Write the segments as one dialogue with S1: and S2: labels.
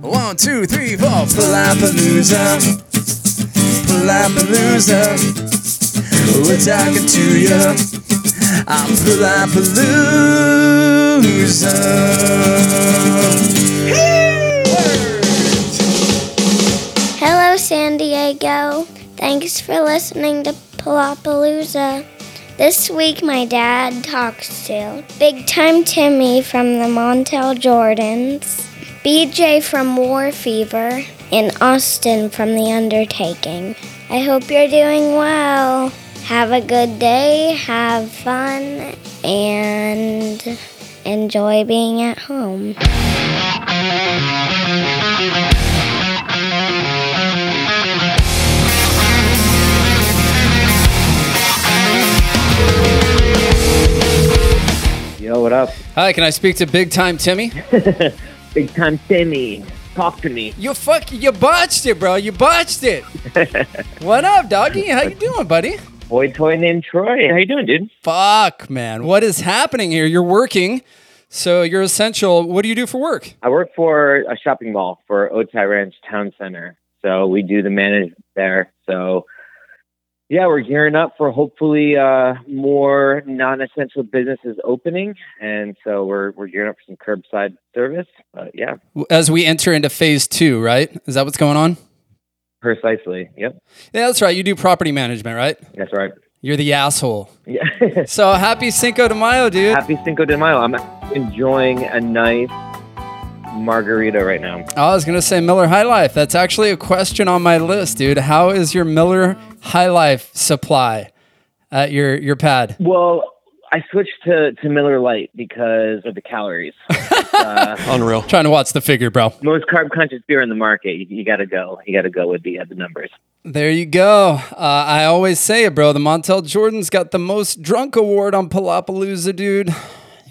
S1: One, two, three, four. Palapalooza. Palapalooza. We're talking to you. I'm Palapalooza.
S2: Hello, San Diego. Thanks for listening to Palapalooza. This week, my dad talks to Big Time Timmy from the Montel Jordans, BJ from War Fever, and Austin from The Undertaking. I hope you're doing well. Have a good day, have fun, and enjoy being at home.
S3: Yo, what up?
S1: Hi, can I speak to Big Time Timmy?
S3: Big time Timmy. Talk to me.
S1: You fuck, you botched it, bro. You botched it. what up, doggy? How you doing, buddy?
S3: Boy toy named Troy. How you doing, dude?
S1: Fuck, man. What is happening here? You're working, so you're essential. What do you do for work?
S3: I work for a shopping mall for Otay Ranch Town Center. So we do the management there. So yeah, we're gearing up for hopefully uh, more non-essential businesses opening, and so we're we're gearing up for some curbside service. But yeah,
S1: As we enter into phase two, right? Is that what's going on?
S3: precisely. Yep,
S1: Yeah, that's right. You do property management, right?
S3: that's right.
S1: You're the asshole.
S3: Yeah.
S1: So happy Cinco de Mayo, dude.
S3: Happy Cinco de Mayo. I'm enjoying a nice margarita right now.
S1: I was gonna say Miller High Life. That's actually a question on my list, dude. How is your Miller High Life supply at your your pad?
S3: Well, I switched to, to Miller Lite because of the calories. uh,
S4: Unreal.
S1: Trying to watch the figure, bro.
S3: most carb conscious beer in the market. You, you got to go. You got to go with the uh, the numbers.
S1: There you go. Uh, I always say it, bro. The Montel Jordan's got the most drunk award on Palapalooza, dude.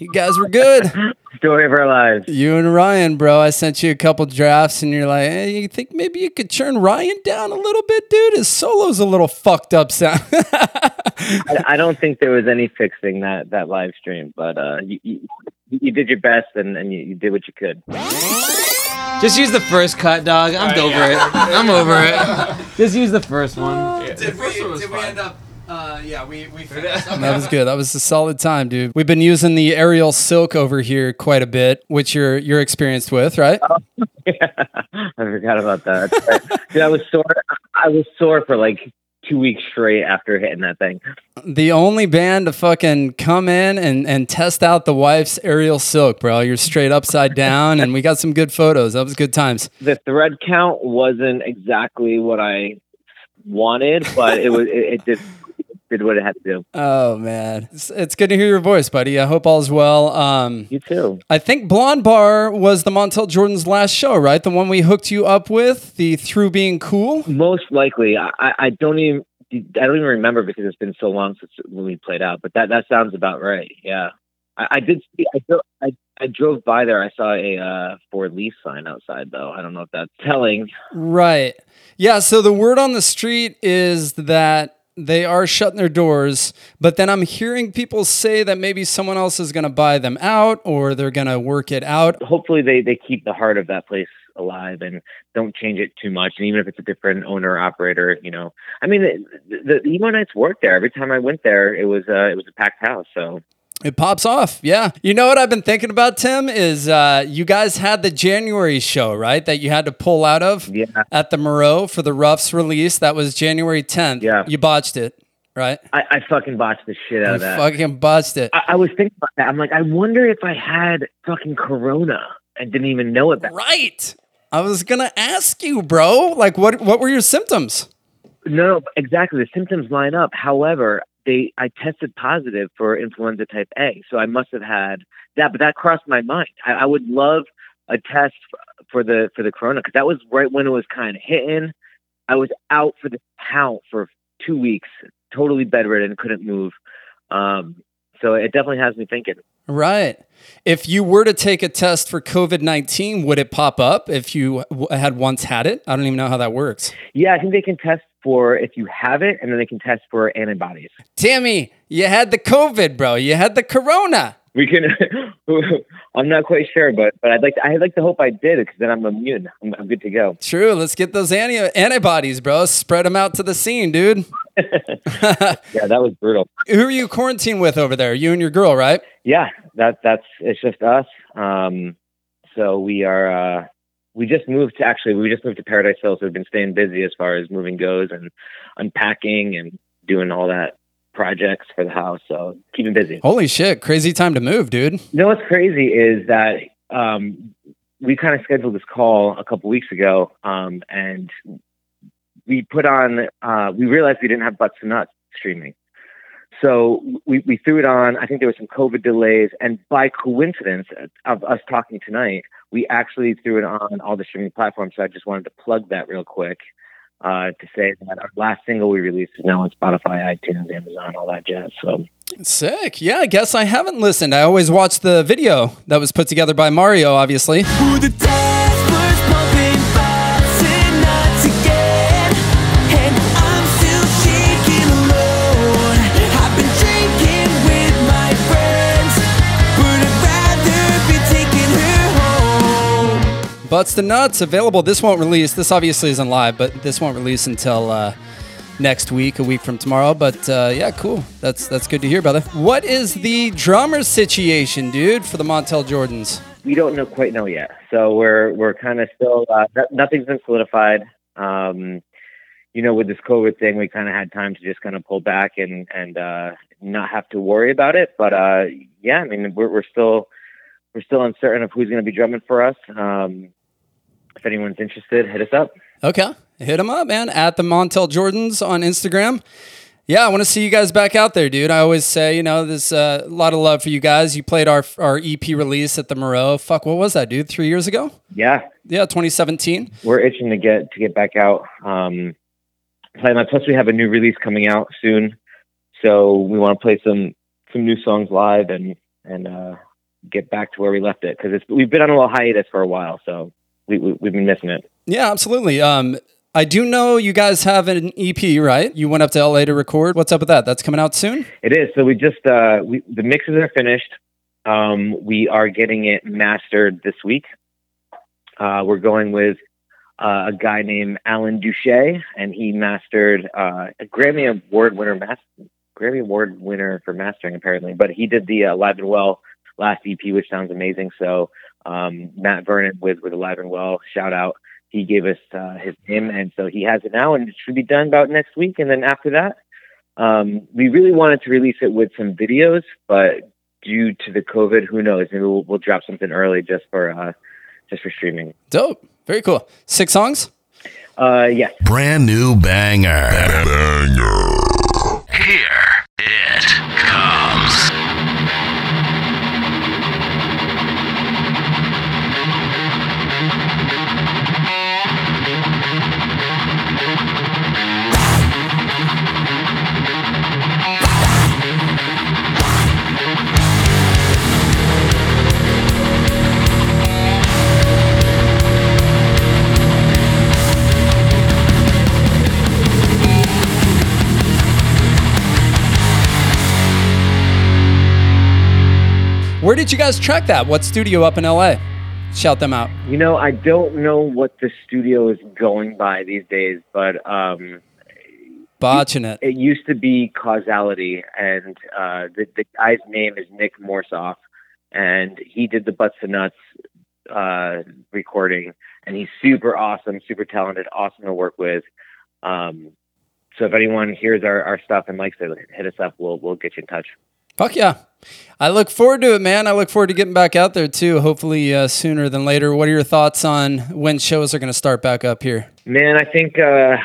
S1: You guys were good.
S3: Story of our lives.
S1: you and Ryan, bro. I sent you a couple drafts, and you're like, hey, you think maybe you could turn Ryan down a little bit, dude? His solo's a little fucked up sound.
S3: I, I don't think there was any fixing that that live stream, but uh, you, you, you did your best and, and you, you did what you could.
S4: Just use the first cut, dog. I'm over it. I'm over it. Just use the first one.
S1: Did we, did we end up? Uh, yeah, we, we That was good. That was a solid time, dude. We've been using the aerial silk over here quite a bit, which you're you're experienced with, right? yeah.
S3: I forgot about that. Dude, I was sore. I was sore for like two weeks straight after hitting that thing.
S1: The only band to fucking come in and, and test out the wife's aerial silk, bro. You're straight upside down, and we got some good photos. That was good times.
S3: The thread count wasn't exactly what I wanted, but it was. It, it did it did what it had to do.
S1: Oh man, it's, it's good to hear your voice, buddy. I hope all's well. Um,
S3: You too.
S1: I think Blonde Bar was the Montel Jordan's last show, right? The one we hooked you up with, the Through Being Cool.
S3: Most likely, I, I don't even I don't even remember because it's been so long since we played out. But that that sounds about right. Yeah, I, I did. See, I, I I drove by there. I saw a uh, Ford Leaf sign outside though. I don't know if that's telling.
S1: Right. Yeah. So the word on the street is that they are shutting their doors, but then I'm hearing people say that maybe someone else is going to buy them out or they're going to work it out.
S3: Hopefully, they they keep the heart of that place alive and don't change it too much. And even if it's a different owner operator, you know, I mean, the, the, the emo nights work there. Every time I went there, it was uh, it was a packed house. So
S1: It pops off. Yeah. You know what I've been thinking about, Tim, is uh, you guys had the January show, right? That you had to pull out of
S3: yeah,
S1: at the Merrow for the Ruffs release. That was January 10th.
S3: Yeah.
S1: You botched it, right?
S3: I, I fucking botched the shit out
S1: You
S3: of that.
S1: fucking botched it.
S3: I, I was thinking about that. I'm like, I wonder if I had fucking corona and didn't even know it. Back.
S1: Right. I was gonna ask you, bro. Like, what what were your symptoms?
S3: No, exactly. The symptoms line up. However, they I tested positive for influenza type A, so I must have had that. But that crossed my mind. I, I would love a test for the for the corona because that was right when it was kind of hitting. I was out for the count for two weeks, totally bedridden, couldn't move. Um, so it definitely has me thinking.
S1: Right. If you were to take a test for COVID nineteen, would it pop up if you w- had once had it? I don't even know how that works.
S3: Yeah, I think they can test for if you have it, and then they can test for antibodies.
S1: Tammy, you had the COVID, bro. You had the corona.
S3: we can. I'm not quite sure, but but I'd like to, I'd like to hope I did because then I'm immune. I'm, I'm good to go.
S1: True. Let's get those anti- antibodies, bro. Spread them out to the scene, dude.
S3: Yeah, that was brutal.
S1: Who are you quarantined with over there? You and your girl, right?
S3: Yeah, that that's it's just us. Um, so we are. Uh, we just moved to actually we just moved to Paradise Hills. So we've been staying busy as far as moving goes and unpacking and doing all that projects for the house. So keeping busy.
S1: Holy shit. Crazy time to move, dude.
S3: You know what's crazy is that um, we kind of scheduled this call a couple weeks ago, um, and we put on. Uh, we realized we didn't have butts to nuts streaming, so we we threw it on. I think there were some COVID delays, and by coincidence of us talking tonight, we actually threw it on all the streaming platforms. So I just wanted to plug that real quick. Uh, to say that our last single we released is now on Spotify, iTunes, Amazon, all that jazz. So
S1: Sick. Yeah, I guess I haven't listened. I always watch the video that was put together by Mario, obviously. Butts to Nuts available. This won't release. This obviously isn't live, but this won't release until uh, next week, a week from tomorrow. But uh, yeah, cool. That's that's good to hear, brother. What is the drummer situation, dude, for the Montel Jordans?
S3: we don't know quite know yet. So we're we're kind of still uh, nothing's been solidified. Um, you know, with this COVID thing, we kind of had time to just kind of pull back and and uh, not have to worry about it. But uh, yeah, I mean, we're we're still we're still uncertain of who's going to be drumming for us. Um, if anyone's interested, hit us up.
S1: Okay, hit them up, man. At the Montel Jordans on Instagram. Yeah, I want to see you guys back out there, dude. I always say, you know, there's uh, a lot of love for you guys. You played our our EP release at the Merrow. Fuck, what was that, dude? Three years ago?
S3: Yeah,
S1: Yeah, 2017.
S3: we're itching to get to get back out. Um, play my plus we have a new release coming out soon, so we want to play some some new songs live and and uh, get back to where we left it because it's we've been on a little hiatus for a while, so we, we we've been missing it.
S1: Yeah, absolutely. Um, I do know you guys have an EP, right? You went up to LA to record. What's up with that? That's coming out soon.
S3: It is so we just uh, we the mixes are finished. Um, we are getting it mastered this week. Uh, we're going with uh, a guy named Alan Douches, and he mastered uh, a Grammy Award winner, mas- Grammy Award winner for mastering apparently. But he did the uh, Live and Well last EP, which sounds amazing. So um, Matt Vernon with with Alive and Well, shout out. He gave us uh, his name, and so he has it now, and it should be done about next week. And then after that, um, we really wanted to release it with some videos, but due to the COVID, who knows? Maybe we'll, we'll drop something early just for uh, just for streaming.
S1: Dope. Very cool. Six songs.
S3: Uh, yes.
S5: Brand new banger. Banger.
S1: Did you guys track that? What studio up in LA? Shout them out.
S3: You know, I don't know what the studio is going by these days, but um,
S1: Botching it.
S3: it used to be Causality, and uh, the, the guy's name is Nick Morsoff, and he did the Butts and Nuts uh, recording, and he's super awesome, super talented, awesome to work with. Um, so if anyone hears our, our stuff and likes it, hit us up. We'll we'll get you in touch.
S1: Fuck yeah. I look forward to it, man. I look forward to getting back out there too, hopefully uh, sooner than later. What are your thoughts on when shows are going to start back up here?
S3: Man, I think uh,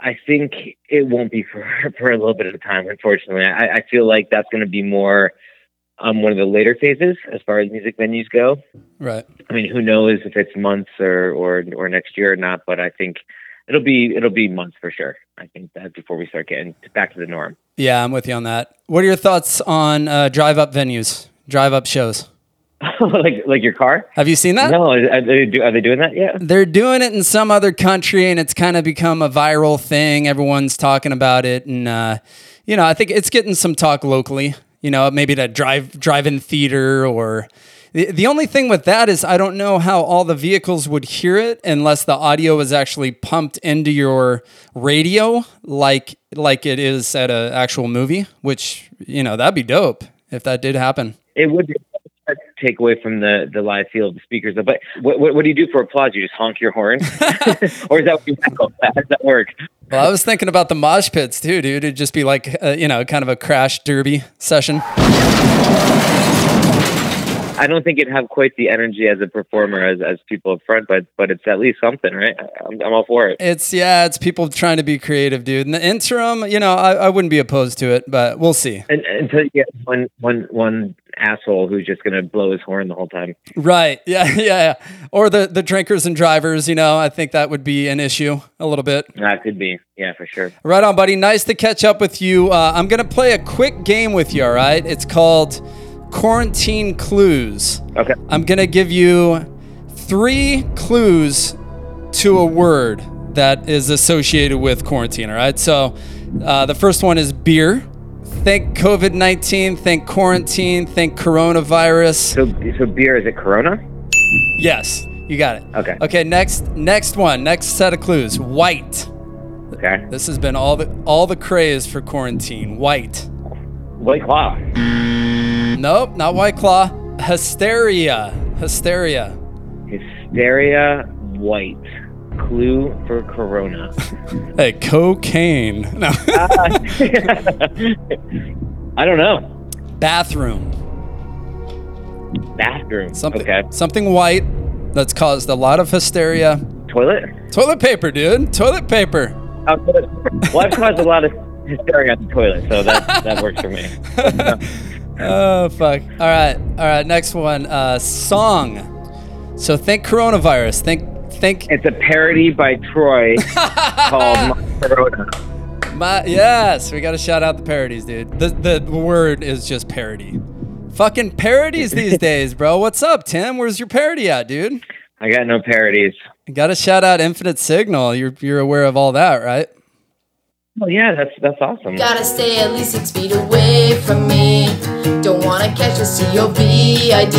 S3: I think it won't be for for a little bit of time. Unfortunately, I, I feel like that's going to be more um, one of the later phases as far as music venues go.
S1: Right.
S3: I mean, who knows if it's months or or or next year or not? But I think it'll be it'll be months for sure. I think that before we start getting back to the norm.
S1: Yeah, I'm with you on that. What are your thoughts on uh, drive up venues, drive up shows?
S3: like like your car?
S1: Have you seen that?
S3: No, are they, do- are they doing that yet?
S1: They're doing it in some other country, and it's kind of become a viral thing. Everyone's talking about it, and uh, you know, I think it's getting some talk locally you know, maybe to drive drive-in theater or the, the only thing with that is I don't know how all the vehicles would hear it unless the audio was actually pumped into your radio like like it is at an actual movie, which you know that'd be dope if that did happen.
S3: It would be take away from the the live feel of the speakers. But what, what what do you do for applause? You just honk your horn, or is that what you? How does that work?
S1: Well, I was thinking about the mosh pits too, dude. It'd just be like uh, you know kind of a crash derby session.
S3: I don't think it'd have quite the energy as a performer as, as people up front, but but it's at least something, right? I'm, I'm all for it.
S1: It's yeah, it's people trying to be creative, dude. In the interim, you know, I, I wouldn't be opposed to it, but we'll see.
S3: And, until you get one one one asshole who's just gonna blow his horn the whole time.
S1: Right? Yeah, yeah, yeah. Or the the drinkers and drivers. You know, I think that would be an issue a little bit.
S3: That could be, yeah, for sure.
S1: Right on, buddy. Nice to catch up with you. Uh, I'm gonna play a quick game with you. All right? It's called Quarantine Clues.
S3: Okay.
S1: I'm gonna give you three clues to a word that is associated with quarantine. All right. So uh, the first one is beer. Think COVID 19, think quarantine, think coronavirus.
S3: So so beer is it Corona?
S1: Yes, you got it.
S3: Okay.
S1: Okay, next next one, next set of clues. White.
S3: Okay.
S1: This has been all the all the craze for quarantine. White.
S3: White Claw.
S1: Nope, not White Claw. Hysteria. Hysteria.
S3: Hysteria. White. Clue for Corona.
S1: Hey, cocaine. No.
S3: I don't know.
S1: Bathroom.
S3: Bathroom.
S1: Something
S3: Okay.
S1: something white that's caused a lot of hysteria.
S3: Toilet.
S1: Toilet paper, dude. Toilet paper.
S3: Oh, toilet. Well, I've caused a lot of hysteria on the toilet, so that that works for me.
S1: Oh fuck. All right. All right, next one. Uh song. So think coronavirus. Think think
S3: It's a parody by Troy called My Corona.
S1: my yes, we got to shout out the parodies, dude. The the word is just parody. Fucking parodies these days, bro. What's up, Tim? Where's your parody at, dude?
S3: I got no parodies.
S1: Got to shout out Infinite Signal. You're you're aware of all that, right?
S3: Oh yeah, that's that's awesome.
S6: Gotta stay at least six feet away from me. Don't wanna catch a COVID.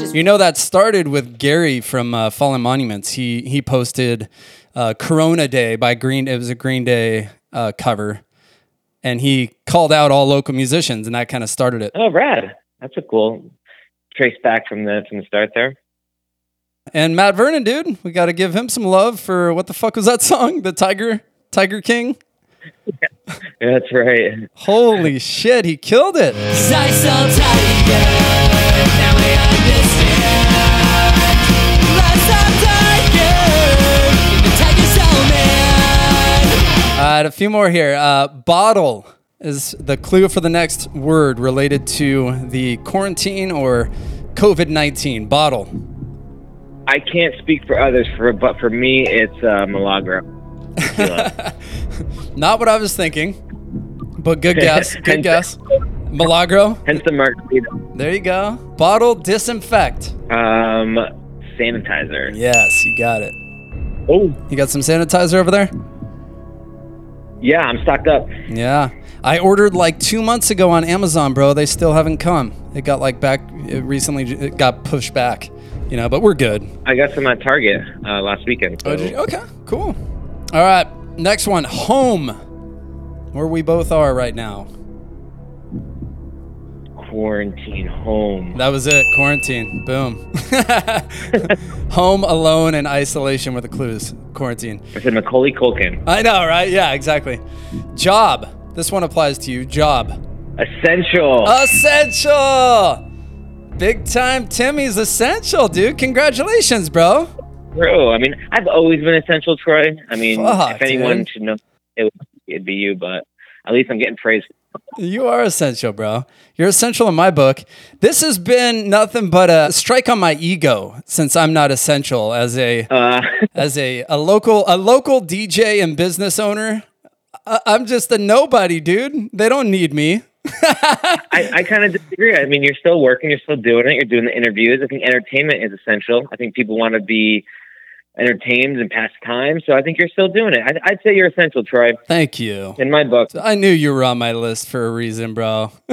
S6: Just
S1: You know that started with Gary from uh, Fallen Monuments. He he posted uh, Corona Day by Green. It was a Green Day uh, cover, and he called out all local musicians, and that kind of started it.
S3: Oh, rad. That's a cool trace back from the from the start there.
S1: And Matt Vernon, dude, we got to give him some love for what the fuck was that song? The Tiger Tiger King.
S3: That's right.
S1: Holy shit, he killed it.
S7: I so tired, now I understand. Life's so tired, the tiger's so mad.
S1: All right, a few more here. Uh, bottle is the clue for the next word related to the quarantine or COVID 19. Bottle.
S3: I can't speak for others, for but for me, it's uh, Milagro.
S1: Not what I was thinking, but good guess. Good guess. Milagro.
S3: Hence the margarita.
S1: There you go. Bottle disinfect.
S3: Um, sanitizer.
S1: Yes, you got it.
S3: Oh,
S1: You got some sanitizer over there?
S3: yeah, I'm stocked up.
S1: Yeah. I ordered like two months ago on Amazon, bro. They still haven't come. It got like back, it recently it got pushed back, you know, but we're good.
S3: I got some at Target uh, last weekend.
S1: Oh,
S3: so-
S1: did you? Okay, cool. All right, next one, home, where we both are right now.
S3: Quarantine home.
S1: That was it. Quarantine. Boom. home, alone, and isolation were the clues. Quarantine.
S3: I said Macaulay Culkin.
S1: I know, right? Yeah, exactly. Job. This one applies to you. Job.
S3: Essential.
S1: Essential. Big time Timmy's essential, dude. Congratulations, bro.
S3: True. I mean, I've always been essential, Troy. I mean,
S1: Fuck,
S3: if anyone
S1: dude.
S3: should know, it would, it'd be you. But at least I'm getting praise.
S1: You are essential, bro. You're essential in my book. This has been nothing but a strike on my ego since I'm not essential as a
S3: Uh,
S1: as a, a local a local DJ and business owner. I, I'm just a nobody, dude. They don't need me.
S3: I, I kind of disagree. I mean, you're still working, you're still doing it, you're doing the interviews. I think entertainment is essential. I think people want to be entertained and passed time. So I think you're still doing it. I'd, I'd say you're essential, Troy,
S1: Thank you.
S3: in my book.
S1: I knew you were on my list for a reason, bro.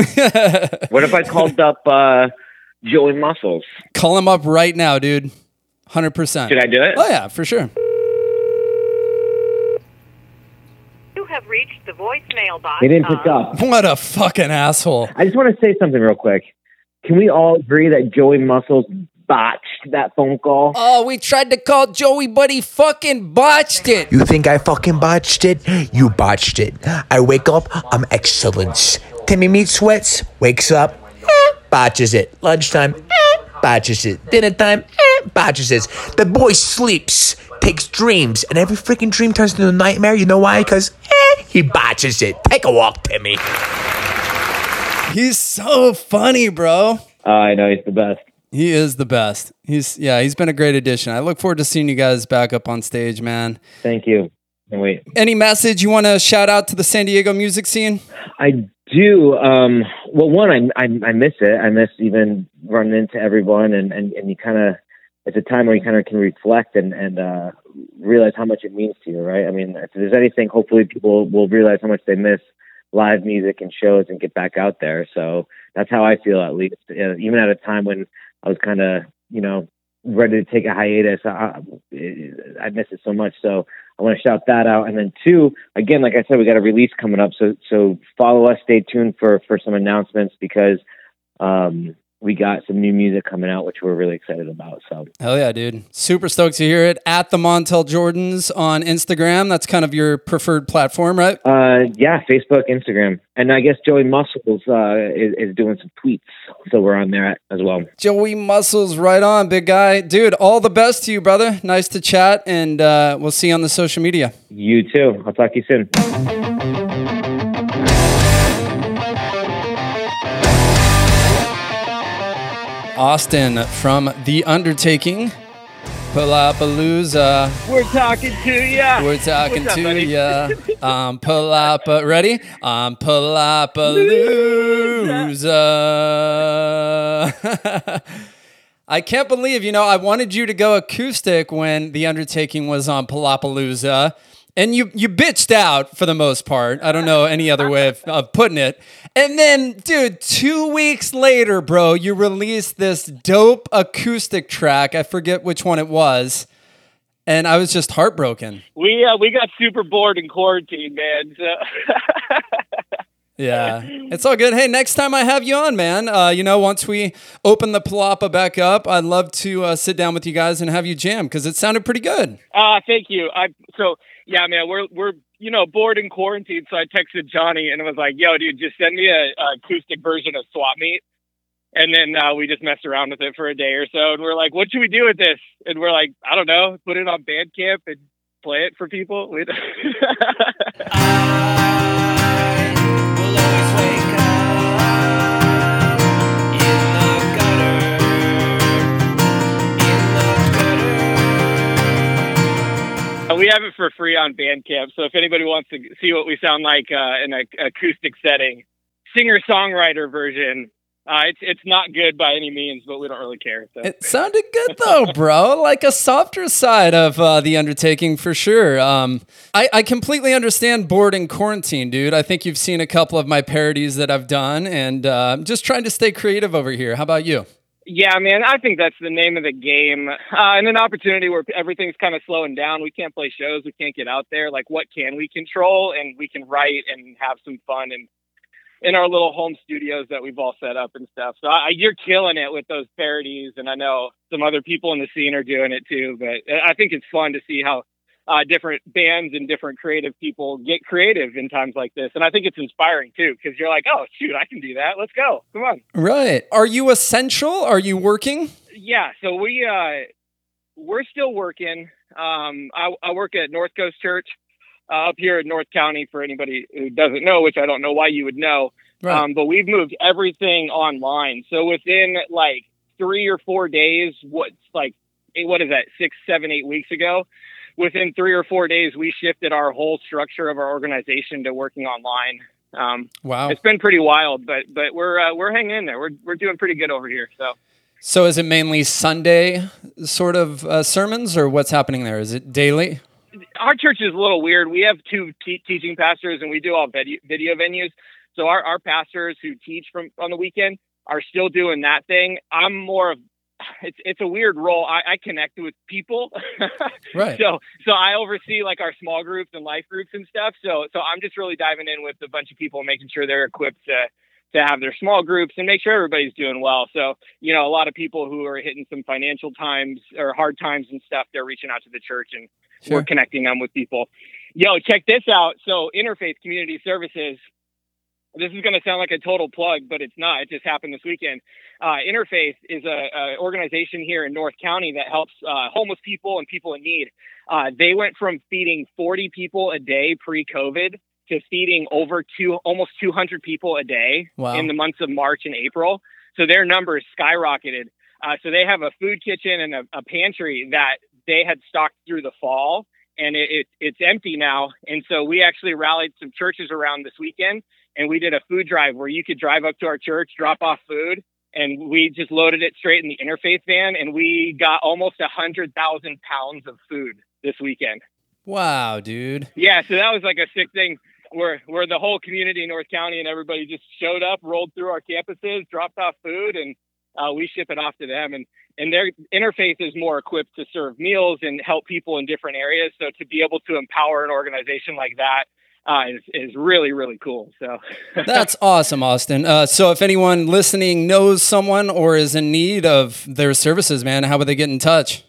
S3: What if I called up uh, Joey Muscles?
S1: Call him up right now, dude. 100%.
S3: Should I do it?
S1: Oh, yeah, for sure.
S8: You have reached the voicemail box.
S3: He didn't pick up.
S1: What a fucking asshole.
S3: I just want to say something real quick. Can we all agree that Joey Muscles botched that phone call?
S1: Oh, we tried to call Joey, but he fucking botched it.
S9: You think I fucking botched it? You botched it. I wake up, I'm excellence. Timmy Meat Sweats wakes up, eh, botches it. Lunchtime, eh, botches it. Dinner time, eh, botches it. The boy sleeps, takes dreams, and every freaking dream turns into a nightmare. You know why? Because he botches it. Take a walk, Timmy.
S1: He's so funny, bro.
S3: Oh, I know he's the best.
S1: He is the best. He's yeah, he's been a great addition. I look forward to seeing you guys back up on stage, man.
S3: Thank you. And wait,
S1: Any message you want to shout out to the San Diego music scene?
S3: I do. Um, well, one, I, I I miss it. I miss even running into everyone, and and and you kind of it's a time where you kind of can reflect and and uh, realize how much it means to you, right? I mean, if there's anything, hopefully people will realize how much they miss live music and shows and get back out there. So that's how I feel, at least. Uh, even at a time when I was kind of, you know, ready to take a hiatus, I, I miss it so much. So I want to shout that out. And then two, again, like I said, we got a release coming up. So so follow us, stay tuned for for some announcements because um, we got some new music coming out, which we're really excited about. So
S1: Hell yeah, dude. Super stoked to hear it. At the Montel Jordans on Instagram. That's kind of your preferred platform, right?
S3: uh, yeah, Facebook, Instagram, and I guess Joey Muscles uh, is, is doing some tweets, so we're on there as well.
S1: Joey Muscles, right on, big guy. Dude, all the best to you, brother. Nice to chat, and uh, we'll see you on the social media.
S3: You too. I'll talk to you soon.
S1: Austin from The Undertaking. Palapalooza.
S10: We're talking to ya.
S1: We're talking
S10: up,
S1: to
S10: buddy?
S1: ya. Um, Palapa. Ready? Um, Palapalooza. I can't believe, you know, I wanted you to go acoustic when The Undertaking was on Palapalooza. And you, you bitched out for the most part. I don't know any other way of, of putting it. And then, dude, two weeks later, bro, you released this dope acoustic track. I forget which one it was. And I was just heartbroken.
S10: We uh, we got super bored in quarantine, man. So
S1: Yeah, it's all good. Hey, next time I have you on, man, uh, you know, once we open the Palapa back up, I'd love to uh, sit down with you guys and have you jam because it sounded pretty good.
S10: uh thank you. I so yeah, man, we're we're you know bored in quarantined, so I texted Johnny and was like, "Yo, dude, just send me a, a acoustic version of Swap Meet." And then uh, we just messed around with it for a day or so, and we're like, "What should we do with this?" And we're like, "I don't know, put it on Bandcamp and play it for people." We- Uh, we have it for free on Bandcamp, so if anybody wants to see what we sound like uh, in an acoustic setting, singer songwriter version, uh, it's it's not good by any means, but we don't really care. So.
S1: It sounded good though, bro. Like a softer side of uh, the undertaking for sure. Um, I, I completely understand bored in quarantine, dude. I think you've seen a couple of my parodies that I've done, and uh, I'm just trying to stay creative over here. How about you?
S10: Yeah, man, I think that's the name of the game. Uh, and an opportunity where everything's kind of slowing down. We can't play shows. We can't get out there. Like, what can we control? And we can write and have some fun and in our little home studios that we've all set up and stuff. So I, you're killing it with those parodies. And I know some other people in the scene are doing it too. But I think it's fun to see how uh, different bands and different creative people get creative in times like this. And I think it's inspiring too, because you're like, oh, shoot, I can do that. Let's go. Come on.
S1: Right. Are you essential? Are you working?
S10: yeah so we uh we're still working um i, I work at north coast church uh, up here in north county for anybody who doesn't know which i don't know why you would know
S1: Right.
S10: um but we've moved everything online so within like three or four days what's like what is that six seven eight weeks ago within three or four days we shifted our whole structure of our organization to working online um
S1: Wow.
S10: it's been pretty wild but but we're uh, we're hanging in there we're we're doing pretty good over here so
S1: So is it mainly Sunday sort of uh, sermons, or what's happening there? Is it daily?
S10: our church is a little weird. We have two te- teaching pastors, and we do all video, video venues. So our, our pastors who teach from on the weekend are still doing that thing. I'm more of it's it's a weird role. I, I connect with people,
S1: Right.
S10: so so I oversee like our small groups and life groups and stuff. So so I'm just really diving in with a bunch of people, making sure they're equipped to to have their small groups and make sure everybody's doing well. So you know, a lot of people who are hitting some financial times or hard times and stuff, they're reaching out to the church and
S1: Sure.
S10: we're connecting them with people. Yo, check this out. So Interfaith Community Services. This is going to sound like a total plug, but it's not. It just happened this weekend. Uh, Interfaith is a, a organization here in North County that helps uh, homeless people and people in need. Uh, they went from feeding 40 people a day pre-COVID to feeding over two, almost 200 people a day
S1: Wow.
S10: in the months of March and April. So their numbers skyrocketed. Uh, so they have a food kitchen and a, a pantry that they had stocked through the fall, and it, it, it's empty now. And so we actually rallied some churches around this weekend, and we did a food drive where you could drive up to our church, drop off food, and we just loaded it straight in the interfaith van, and we got almost a hundred thousand pounds of food this weekend.
S1: Wow, dude.
S10: Yeah, so that was like a sick thing where where the whole community in North County and everybody just showed up, rolled through our campuses, dropped off food, and uh, we ship it off to them. And and their interfaith is more equipped to serve meals and help people in different areas. So to be able to empower an organization like that uh, is is really really cool. So
S1: That's awesome, Austin. Uh, so if anyone listening knows someone or is in need of their services, man, how would they get in touch?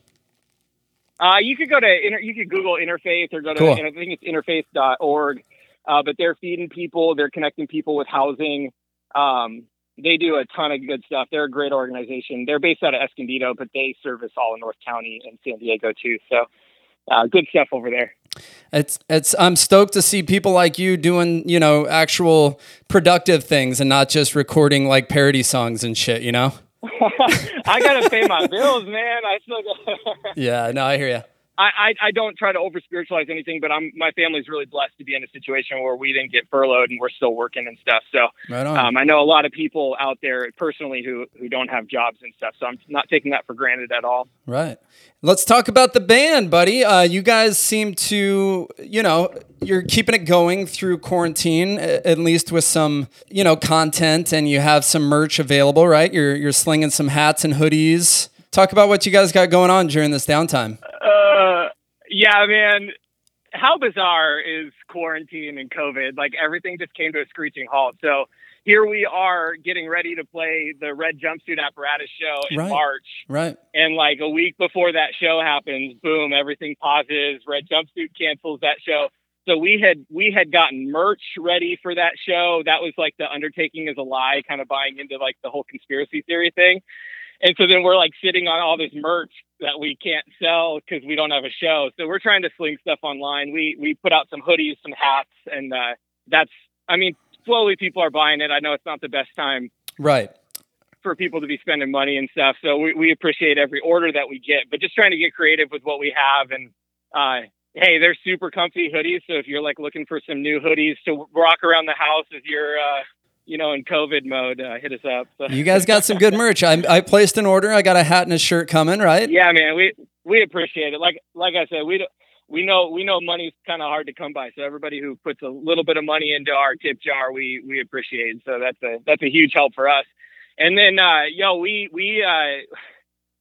S10: Uh, you could go to inter- you could Google interfaith or go to
S1: Cool.
S10: and I think it's interfaith.org. Uh, but they're feeding people, they're connecting people with housing. Um, they do a ton of good stuff. They're a great organization. They're based out of Escondido, but they service all of North County and San Diego too. So uh, good stuff over there.
S1: It's it's I'm stoked to see people like you doing, you know, actual productive things and not just recording like parody songs and shit, you know?
S10: I gotta pay my bills, man. I still got.
S1: Yeah, no, I hear you.
S10: I, I, I don't try to over spiritualize anything, but I'm my family's really blessed to be in a situation where we didn't get furloughed and we're still working and stuff. So
S1: Right
S10: um, I know a lot of people out there personally who who don't have jobs and stuff. So I'm not taking that for granted at all.
S1: Right. Let's talk about the band, buddy. Uh, you guys seem to, you know, you're keeping it going through quarantine, at least with some, you know, content, and you have some merch available, right? You're you're slinging some hats and hoodies. Talk about what you guys got going on during this downtime.
S10: Yeah, man. How bizarre is quarantine and COVID? Like everything just came to a screeching halt. So here we are getting ready to play the Red Jumpsuit Apparatus show in
S1: Right.
S10: March.
S1: Right.
S10: And like a week before that show happens, boom, everything pauses. Red Jumpsuit cancels that show. So we had we had gotten merch ready for that show. That was like the undertaking is a lie, kind of buying into like the whole conspiracy theory thing. And so then we're like sitting on all this merch that we can't sell because we don't have a show. So we're trying to sling stuff online. We we put out some hoodies, some hats, and uh, that's I mean slowly people are buying it. I know it's not the best time
S1: Right.
S10: for people to be spending money and stuff. So we, we appreciate every order that we get, but just trying to get creative with what we have. And uh, hey, they're super comfy hoodies. So if you're like looking for some new hoodies to rock around the house as you're, uh, you know, in COVID mode, uh, hit us up. So.
S1: You guys got some good merch. I, I placed an order. I got a hat and a shirt coming, right?
S10: yeah, man, we we appreciate it. Like like I said, we. We know we know money's kind of hard to come by, so everybody who puts a little bit of money into our tip jar, we we appreciate. So that's a that's a huge help for us. And then, uh, yo, we we uh,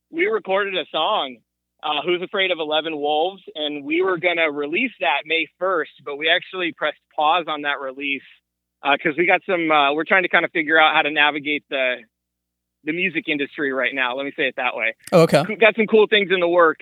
S10: we recorded a song, uh, "Who's Afraid of Eleven Wolves," and we were gonna release that May first, but we actually pressed pause on that release because we got some. Uh, we're trying to kind of figure out how to navigate the the music industry right now. Let me say it that way.
S1: Okay.
S10: We've got some cool things in the work,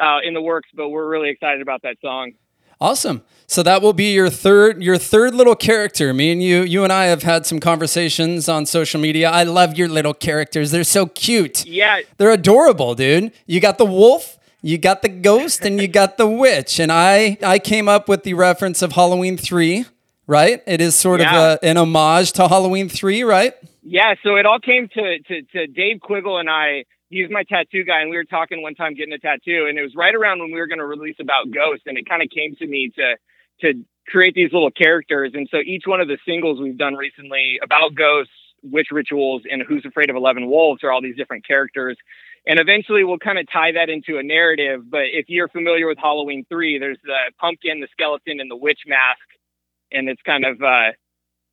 S10: uh, in the works, but we're really excited about that song.
S1: Awesome. So that will be your third your third little character. Me and you you and I have had some conversations on social media. I love your little characters. They're so cute.
S10: Yeah,
S1: They're adorable, dude. You got the wolf, you got the ghost, and you got the witch. And I I came up with the reference of Halloween 3, right? It is sort
S10: Yeah.
S1: of a, an homage to Halloween 3, right?
S10: Yeah, so it all came to, to, to Dave Quiggle and I. He's my tattoo guy, and we were talking one time getting a tattoo, and it was right around when we were going to release about Ghost, and it kind of came to me to to create these little characters, and so each one of the singles we've done recently about ghosts, witch rituals and Who's Afraid of Eleven Wolves are all these different characters. And eventually we'll kind of tie that into a narrative. But if you're familiar with Halloween 3, there's the pumpkin, the skeleton, and the witch mask. And it's kind of uh,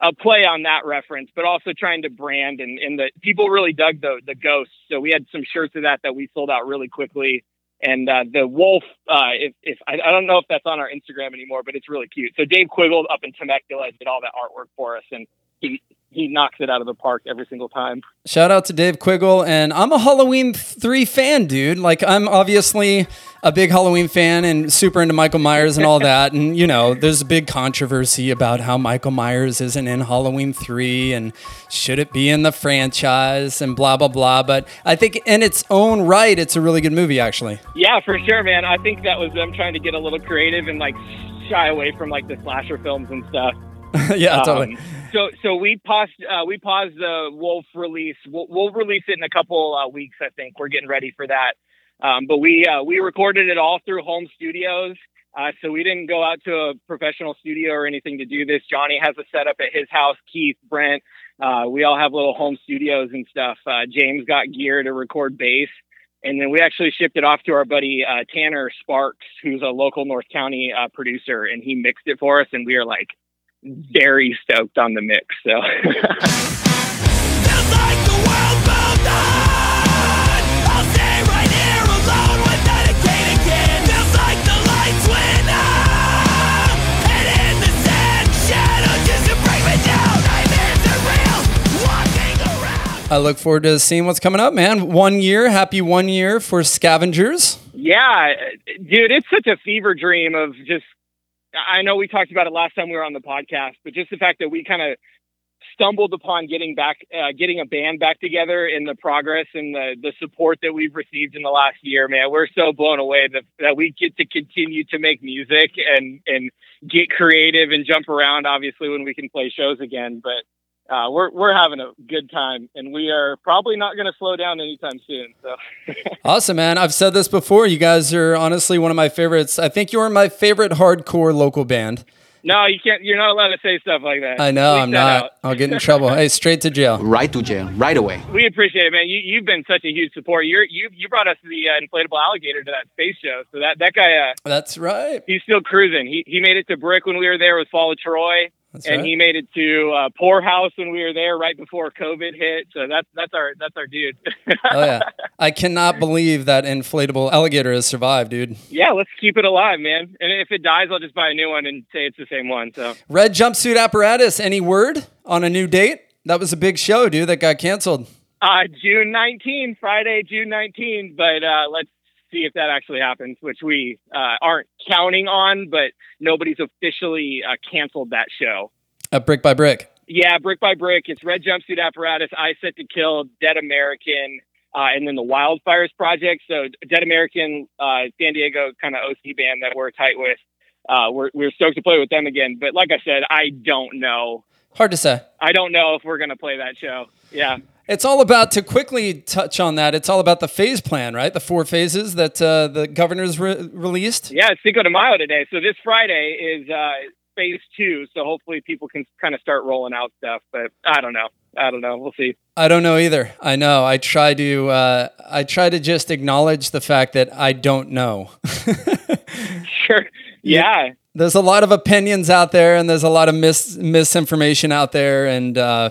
S10: a play on that reference, but also trying to brand. And, and the people really dug the, the ghosts. So we had some shirts of that that we sold out really quickly. And uh, the wolf, uh, if, if I, I don't know if that's on our Instagram anymore, but it's really cute. So Dave Quiggle up in Temecula did all that artwork for us, and he he knocks it out of the park every single time.
S1: Shout out to Dave Quiggle. And I'm a Halloween 3 fan, dude. Like, I'm obviously a big Halloween fan and super into Michael Myers and all that. And, you know, there's a big controversy about how Michael Myers isn't in Halloween 3 and should it be in the franchise and blah, blah, blah. But I think in its own right, it's a really good movie, actually.
S10: Yeah, for sure, man. I think that was them trying to get a little creative and like shy away from like the slasher films and stuff.
S1: yeah,
S10: Um,
S1: totally.
S10: So, so we paused. Uh, we paused the Wolf release. We'll, we'll release it in a couple uh, weeks. I think we're getting ready for that. Um, but we uh, we recorded it all through home studios. Uh, so we didn't go out to a professional studio or anything to do this. Johnny has a setup at his house. Keith, Brent, uh, we all have little home studios and stuff. Uh, James got gear to record bass. And then we actually shipped it off to our buddy uh, Tanner Sparks, who's a local North County uh, producer, and he mixed it for us. And we are like very stoked on the mix. So
S7: I'll stay right here alone with dedicated kid. Feels like the lights went out. And in the sad shadows just to bring me down. Nightmares are real. Walking around.
S1: I look forward to seeing what's coming up, man. One year, happy one year for Scavengers.
S10: yeah, dude, it's such a fever dream of just. I know we talked about it last time we were on the podcast, but just the fact that we kind of stumbled upon getting back, uh, getting a band back together, and the progress and the the support that we've received in the last year, man, we're so blown away that that we get to continue to make music and and get creative and jump around. Obviously, when we can play shows again, but. Uh, we're we're having a good time, and we are probably not going to slow down anytime soon. So,
S1: Awesome, man. I've said this before. You guys are honestly one of my favorites. I think you're my favorite hardcore local band.
S10: no, you can't. You're not allowed to say stuff like that.
S1: I know,
S10: Bleep
S1: I'm not.
S10: out.
S1: I'll get in trouble. Hey, straight to jail.
S11: Right to jail, right away.
S10: We appreciate it, man. You you've been such a huge support. You're you you brought us the uh, inflatable alligator to that space show. So that that guy, uh,
S1: That's right.
S10: he's still cruising. He he made it to Brick when we were there with Fall of Troy,
S1: That's
S10: and
S1: right.
S10: he made it to uh, Poorhouse when we were there right before COVID hit. So that's that's our that's our dude.
S1: Oh yeah. I cannot believe that inflatable alligator has survived, dude.
S10: yeah, let's keep it alive, man. And if it dies, I'll just buy a new one and say it's the same one. So
S1: Red jumpsuit apparatus. Any word on a new date? That was a big show, dude. That got canceled.
S10: uh, June 19, Friday, June 19. But uh, let's see if that actually happens, which we uh, aren't counting on. But nobody's officially uh, canceled that show.
S1: Uh, brick by brick.
S10: Yeah, brick by brick. It's Red Jumpsuit Apparatus, I Set to Kill, Dead American, uh, and then the Wildfires Project. So Dead American, uh, San Diego kind of OC band that we're tight with. Uh, we're we're stoked to play with them again. But like I said, I don't know.
S1: Hard to say.
S10: I don't know if we're gonna play that show. Yeah.
S1: It's all about to quickly touch on that. It's all about the phase plan, right? The four phases that uh, the governor's re- released.
S10: Yeah, it's Cinco de Mayo today. So this Friday is uh, phase two. So hopefully people can kind of start rolling out stuff. But I don't know. I don't know. We'll see.
S1: I don't know either. I know. I try to. Uh, I try to just acknowledge the fact that I don't know.
S10: Sure. Yeah.
S1: there's a lot of opinions out there, and there's a lot of mis- misinformation out there, and uh,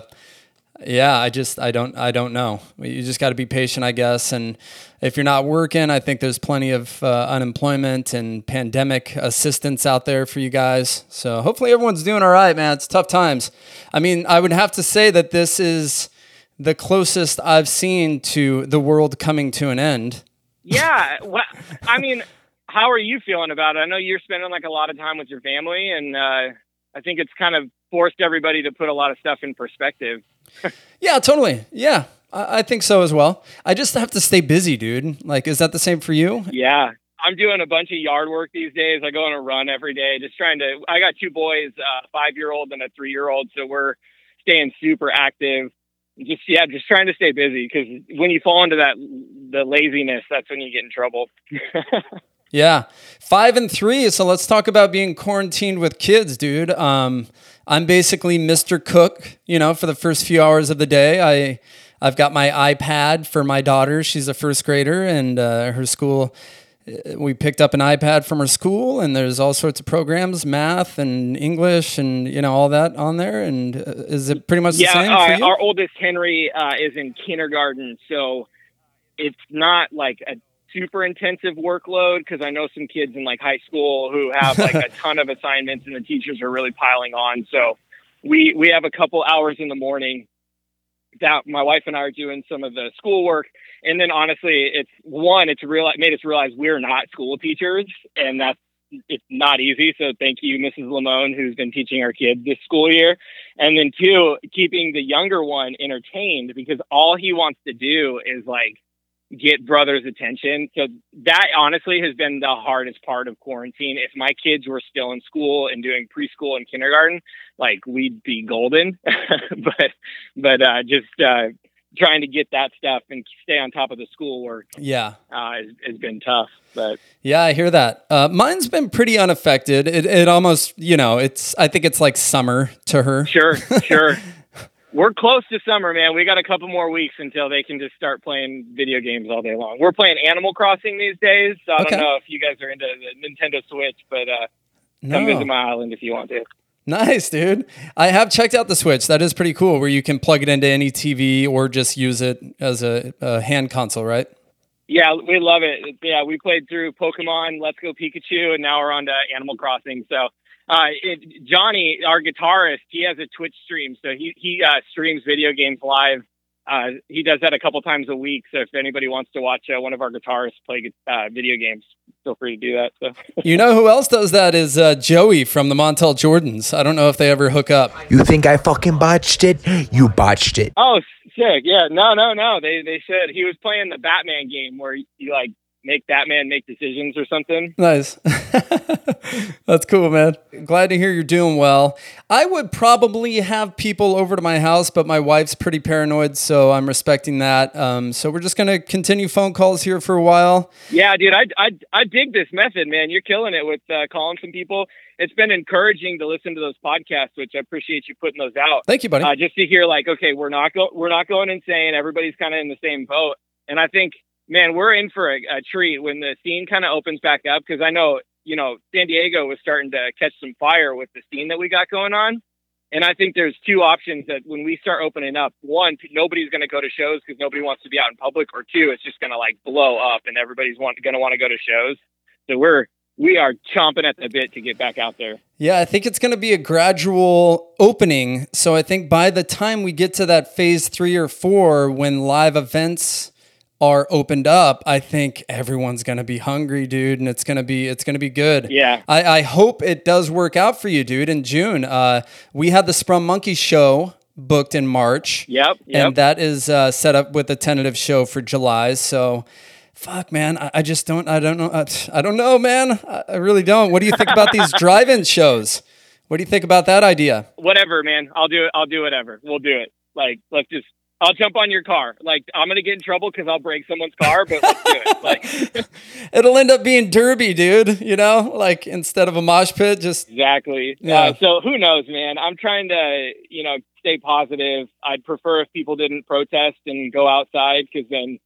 S1: yeah, I just I don't I don't know. You just got to be patient, I guess. And if you're not working, I think there's plenty of uh, unemployment and pandemic assistance out there for you guys. So hopefully everyone's doing all right, man. It's tough times. I mean, I would have to say that this is the closest I've seen to the world coming to an end.
S10: yeah well, i mean how are you feeling about it i know you're spending like a lot of time with your family and uh, i think it's kind of forced everybody to put a lot of stuff in perspective
S1: Yeah, totally. Yeah, I, I think so as well. I just have to stay busy, dude. Like, is that the same for you?
S10: yeah i'm doing a bunch of yard work these days i go on a run every day just trying to i got two boys a five year old and a three year old so we're staying super active just yeah just trying to stay busy because when you fall into that the laziness that's when you get in trouble
S1: Yeah. Five and three. So let's talk about being quarantined with kids, dude. Um, I'm basically Mr. Cook, you know, for the first few hours of the day. I I've got my iPad for my daughter. She's a first grader, and uh, her school. uh, We picked up an iPad from her school, and there's all sorts of programs, math and English, and you know all that on there. And uh, is it pretty much the
S10: yeah,
S1: same for
S10: uh, our oldest Henry uh, is in kindergarten, so it's not like a super intensive workload because I know some kids in like high school who have like a ton of assignments and the teachers are really piling on. So we we have a couple hours in the morning that my wife and I are doing some of the schoolwork. And then honestly, it's one, it's real made us realize we're not school teachers and that's it's not easy. So thank you, Mrs. Lamone, who's been teaching our kids this school year. And then two, keeping the younger one entertained because all he wants to do is like get brother's attention. So that honestly has been the hardest part of quarantine. If my kids were still in school and doing preschool and kindergarten, like we'd be golden. but but uh just uh trying to get that stuff and stay on top of the schoolwork
S1: yeah.
S10: uh has, has been tough. But
S1: Yeah, I hear that. Uh, mine's been pretty unaffected. It, it almost, you know, it's. I think it's like summer to her.
S10: Sure, sure. We're close to summer, man. We got a couple more weeks until they can just start playing video games all day long. We're playing Animal Crossing these days, so I
S1: Okay.
S10: don't know if you guys are into the Nintendo Switch, but uh,
S1: No.
S10: come visit my island if you want to.
S1: Nice, dude. I have checked out the Switch. That is pretty cool, where you can plug it into any TV or just use it as a, a hand console, right?
S10: Yeah, we love it. Yeah, we played through Pokemon, Let's Go Pikachu, and now we're on to Animal Crossing. So, uh, it, Johnny, our guitarist, he has a Twitch stream, so he he uh, streams video games live. Uh, he does that a couple times a week. So if anybody wants to watch uh, one of our guitarists play uh, video games, feel free to do that. So.
S1: You know who else does that is uh, Joey from the Montel Jordans. I don't know if they ever hook up.
S9: You think I fucking botched it? You botched it.
S10: Oh, sick! Yeah, no, no, no. They they said he was playing the Batman game where you like make Batman make decisions or something.
S1: Nice. That's cool, man. Glad to hear you're doing well. I would probably have people over to my house, but my wife's pretty paranoid, so I'm respecting that. Um, so we're just going to continue phone calls here for a while.
S10: Yeah, dude, I, I, I dig this method, man. You're killing it with uh, calling some people. It's been encouraging to listen to those podcasts, which I appreciate you putting those out.
S1: Thank you, buddy.
S10: Uh, just to hear, like, okay, we're not go- we're not going insane. Everybody's kind of in the same boat, and I think, man, we're in for a, a treat when the scene kind of opens back up because I know, you know, San Diego was starting to catch some fire with the scene that we got going on. And I think there's two options that when we start opening up, one, nobody's going to go to shows because nobody wants to be out in public, or two, it's just going to like blow up and everybody's want, going to want to go to shows. So we're we are chomping at the bit to get back out there.
S1: Yeah, I think it's going to be a gradual opening. So I think by the time we get to that phase three or four, when live events are opened up, I think everyone's to be hungry, dude, and it's to be it's to be good.
S10: Yeah.
S1: I, I hope it does work out for you, dude. In June, uh, we had the Sprung Monkey show booked in March.
S10: Yep. Yep.
S1: And that is uh, set up with a tentative show for July. So, fuck, man, I, I just don't, I don't know, I, I don't know, man. I, I really don't. What do you think about these drive-in shows? What do you think about that idea?
S10: whatever, man. I'll do it. I'll do whatever. We'll do it. Like, let's just. I'll jump on your car. Like, I'm gonna get in trouble because I'll break someone's car, but let's do it. Like,
S1: It'll end up being derby, dude. You know, like instead of a mosh pit, just
S10: exactly.
S1: Yeah.
S10: Uh, so who knows, man? I'm trying to, you know, stay positive. I'd prefer if people didn't protest and go outside because then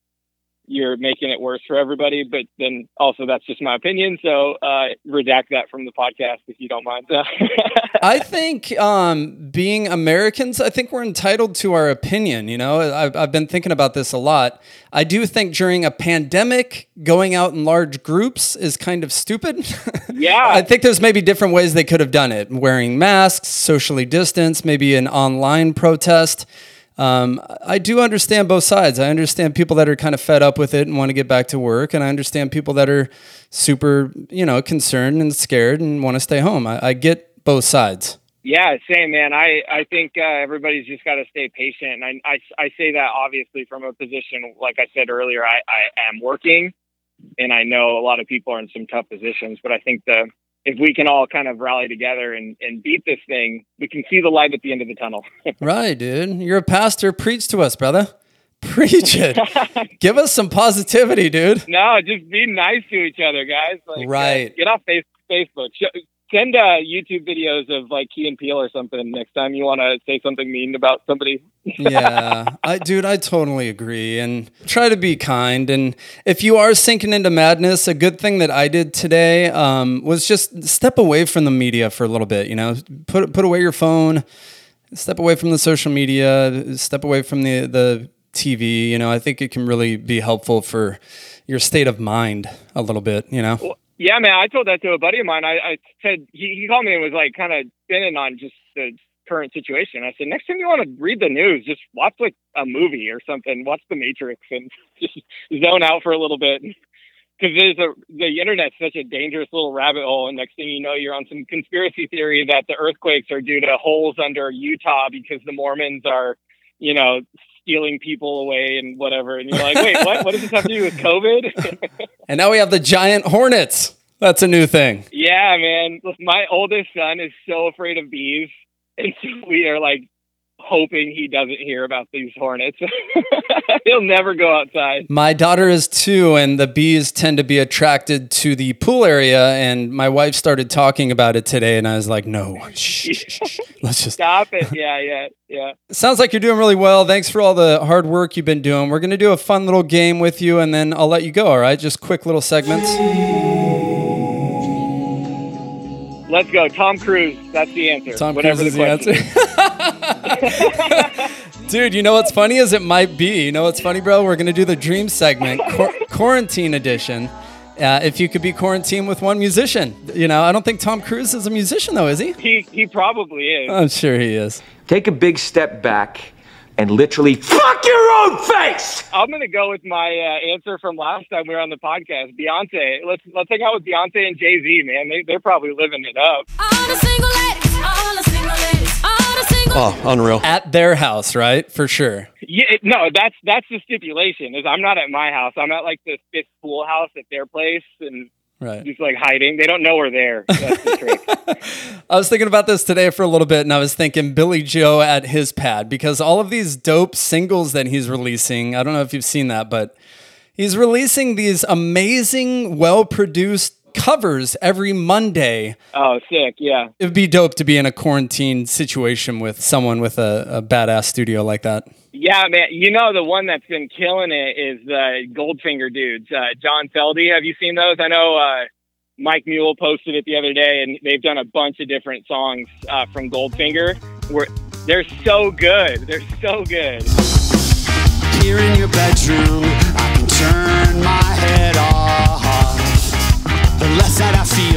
S10: you're making it worse for everybody. But then also that's just my opinion. So uh, redact that from the podcast if you don't mind.
S1: I think um, being Americans, I think we're entitled to our opinion. You know, I've, I've been thinking about this a lot. I do think during a pandemic, going out in large groups is kind of stupid.
S10: yeah.
S1: I think there's maybe different ways they could have done it wearing masks, socially distanced, maybe an online protest. Um, I do understand both sides. I understand people that are kind of fed up with it and want to get back to work, and I understand people that are super, you know, concerned and scared and want to stay home. I, I get both sides.
S10: Yeah, same man. I I think uh, everybody's just got to stay patient, and I, I I say that obviously from a position like I said earlier. I I am working, and I know a lot of people are in some tough positions, but I think the if we can all kind of rally together and, and beat this thing, we can see the light at the end of the tunnel.
S1: Right, dude. You're a pastor. Preach to us, brother. Preach it. Give us some positivity, dude.
S10: No, just be nice to each other, guys. Like, uh,
S1: Right.
S10: get off face- Facebook. Send uh, YouTube videos of like Key and Peele or something next time you want to say something mean about somebody.
S1: yeah, I, dude, I totally agree. And try to be kind. And if you are sinking into madness, a good thing that I did today um, was just step away from the media for a little bit. You know, put put away your phone, step away from the social media, step away from the the TV. You know, I think it can really be helpful for your state of mind a little bit. You know.
S10: Yeah, man, I told that to a buddy of mine. I, I said he, he called me and was like kind of spinning on just the current situation. I said next time you want to read the news, just watch like a movie or something. Watch The Matrix and just zone out for a little bit. Because there's a the internet's such a dangerous little rabbit hole, and next thing you know, you're on some conspiracy theory that the earthquakes are due to holes under Utah because the Mormons are, you know, stealing people away and whatever. And you're like, wait, what? What does this have to do with COVID?
S1: And now we have the giant hornets. That's a new thing.
S10: Yeah, man. My oldest son is so afraid of bees, and so we are like hoping he doesn't hear about these hornets. He'll never go outside.
S1: My daughter is two, and the bees tend to be attracted to the pool area. And my wife started talking about it today, and I was like, "No, shh, shh, shh. let's just."
S10: Stop it. Yeah, yeah, yeah.
S1: Sounds like you're doing really well. Thanks for all the hard work you've been doing. We're gonna do a fun little game with you, and then I'll let you go. All right, just quick little segments.
S10: Let's go. Tom Cruise. That's the answer.
S1: Tom
S10: Whatever
S1: Cruise is
S10: the
S1: the
S10: question
S1: answer. Dude, you know what's funny is it might be. You know what's funny, bro? We're gonna do the dream segment, quar- quarantine edition. Uh, if you could be quarantined with one musician, you know, I don't think Tom Cruise is a musician though, is he?
S10: He he probably is.
S1: I'm sure he is.
S11: Take a big step back and literally fuck your own face.
S10: I'm gonna go with my uh, answer from last time we were on the podcast. Beyonce. Let's let's hang out with Beyonce and Jay Z, man. They they're probably living it up.
S1: Oh, unreal. At their house, right? For sure.
S10: Yeah, it- no, that's that's the stipulation. Is I'm not at my house. I'm at like the fifth pool house at their place, and
S1: Right.
S10: just like hiding. They don't know we're there. That's the trick.
S1: I was thinking about this today for a little bit, and I was thinking Billie Joe at his pad because all of these dope singles that he's releasing. I don't know if you've seen that, but he's releasing these amazing, well produced covers every Monday.
S10: Oh, sick. Yeah.
S1: It would be dope to be in a quarantine situation with someone with a, a badass studio like that.
S10: Yeah, man. You know the one that's been killing it is the Goldfinger dudes, uh, John Feldy. Have you seen those? I know uh, Mike Mule posted it the other day, and they've done a bunch of different songs uh, from Goldfinger. Where they're so good. They're so good.
S7: Here in your bedroom, I can turn my head off.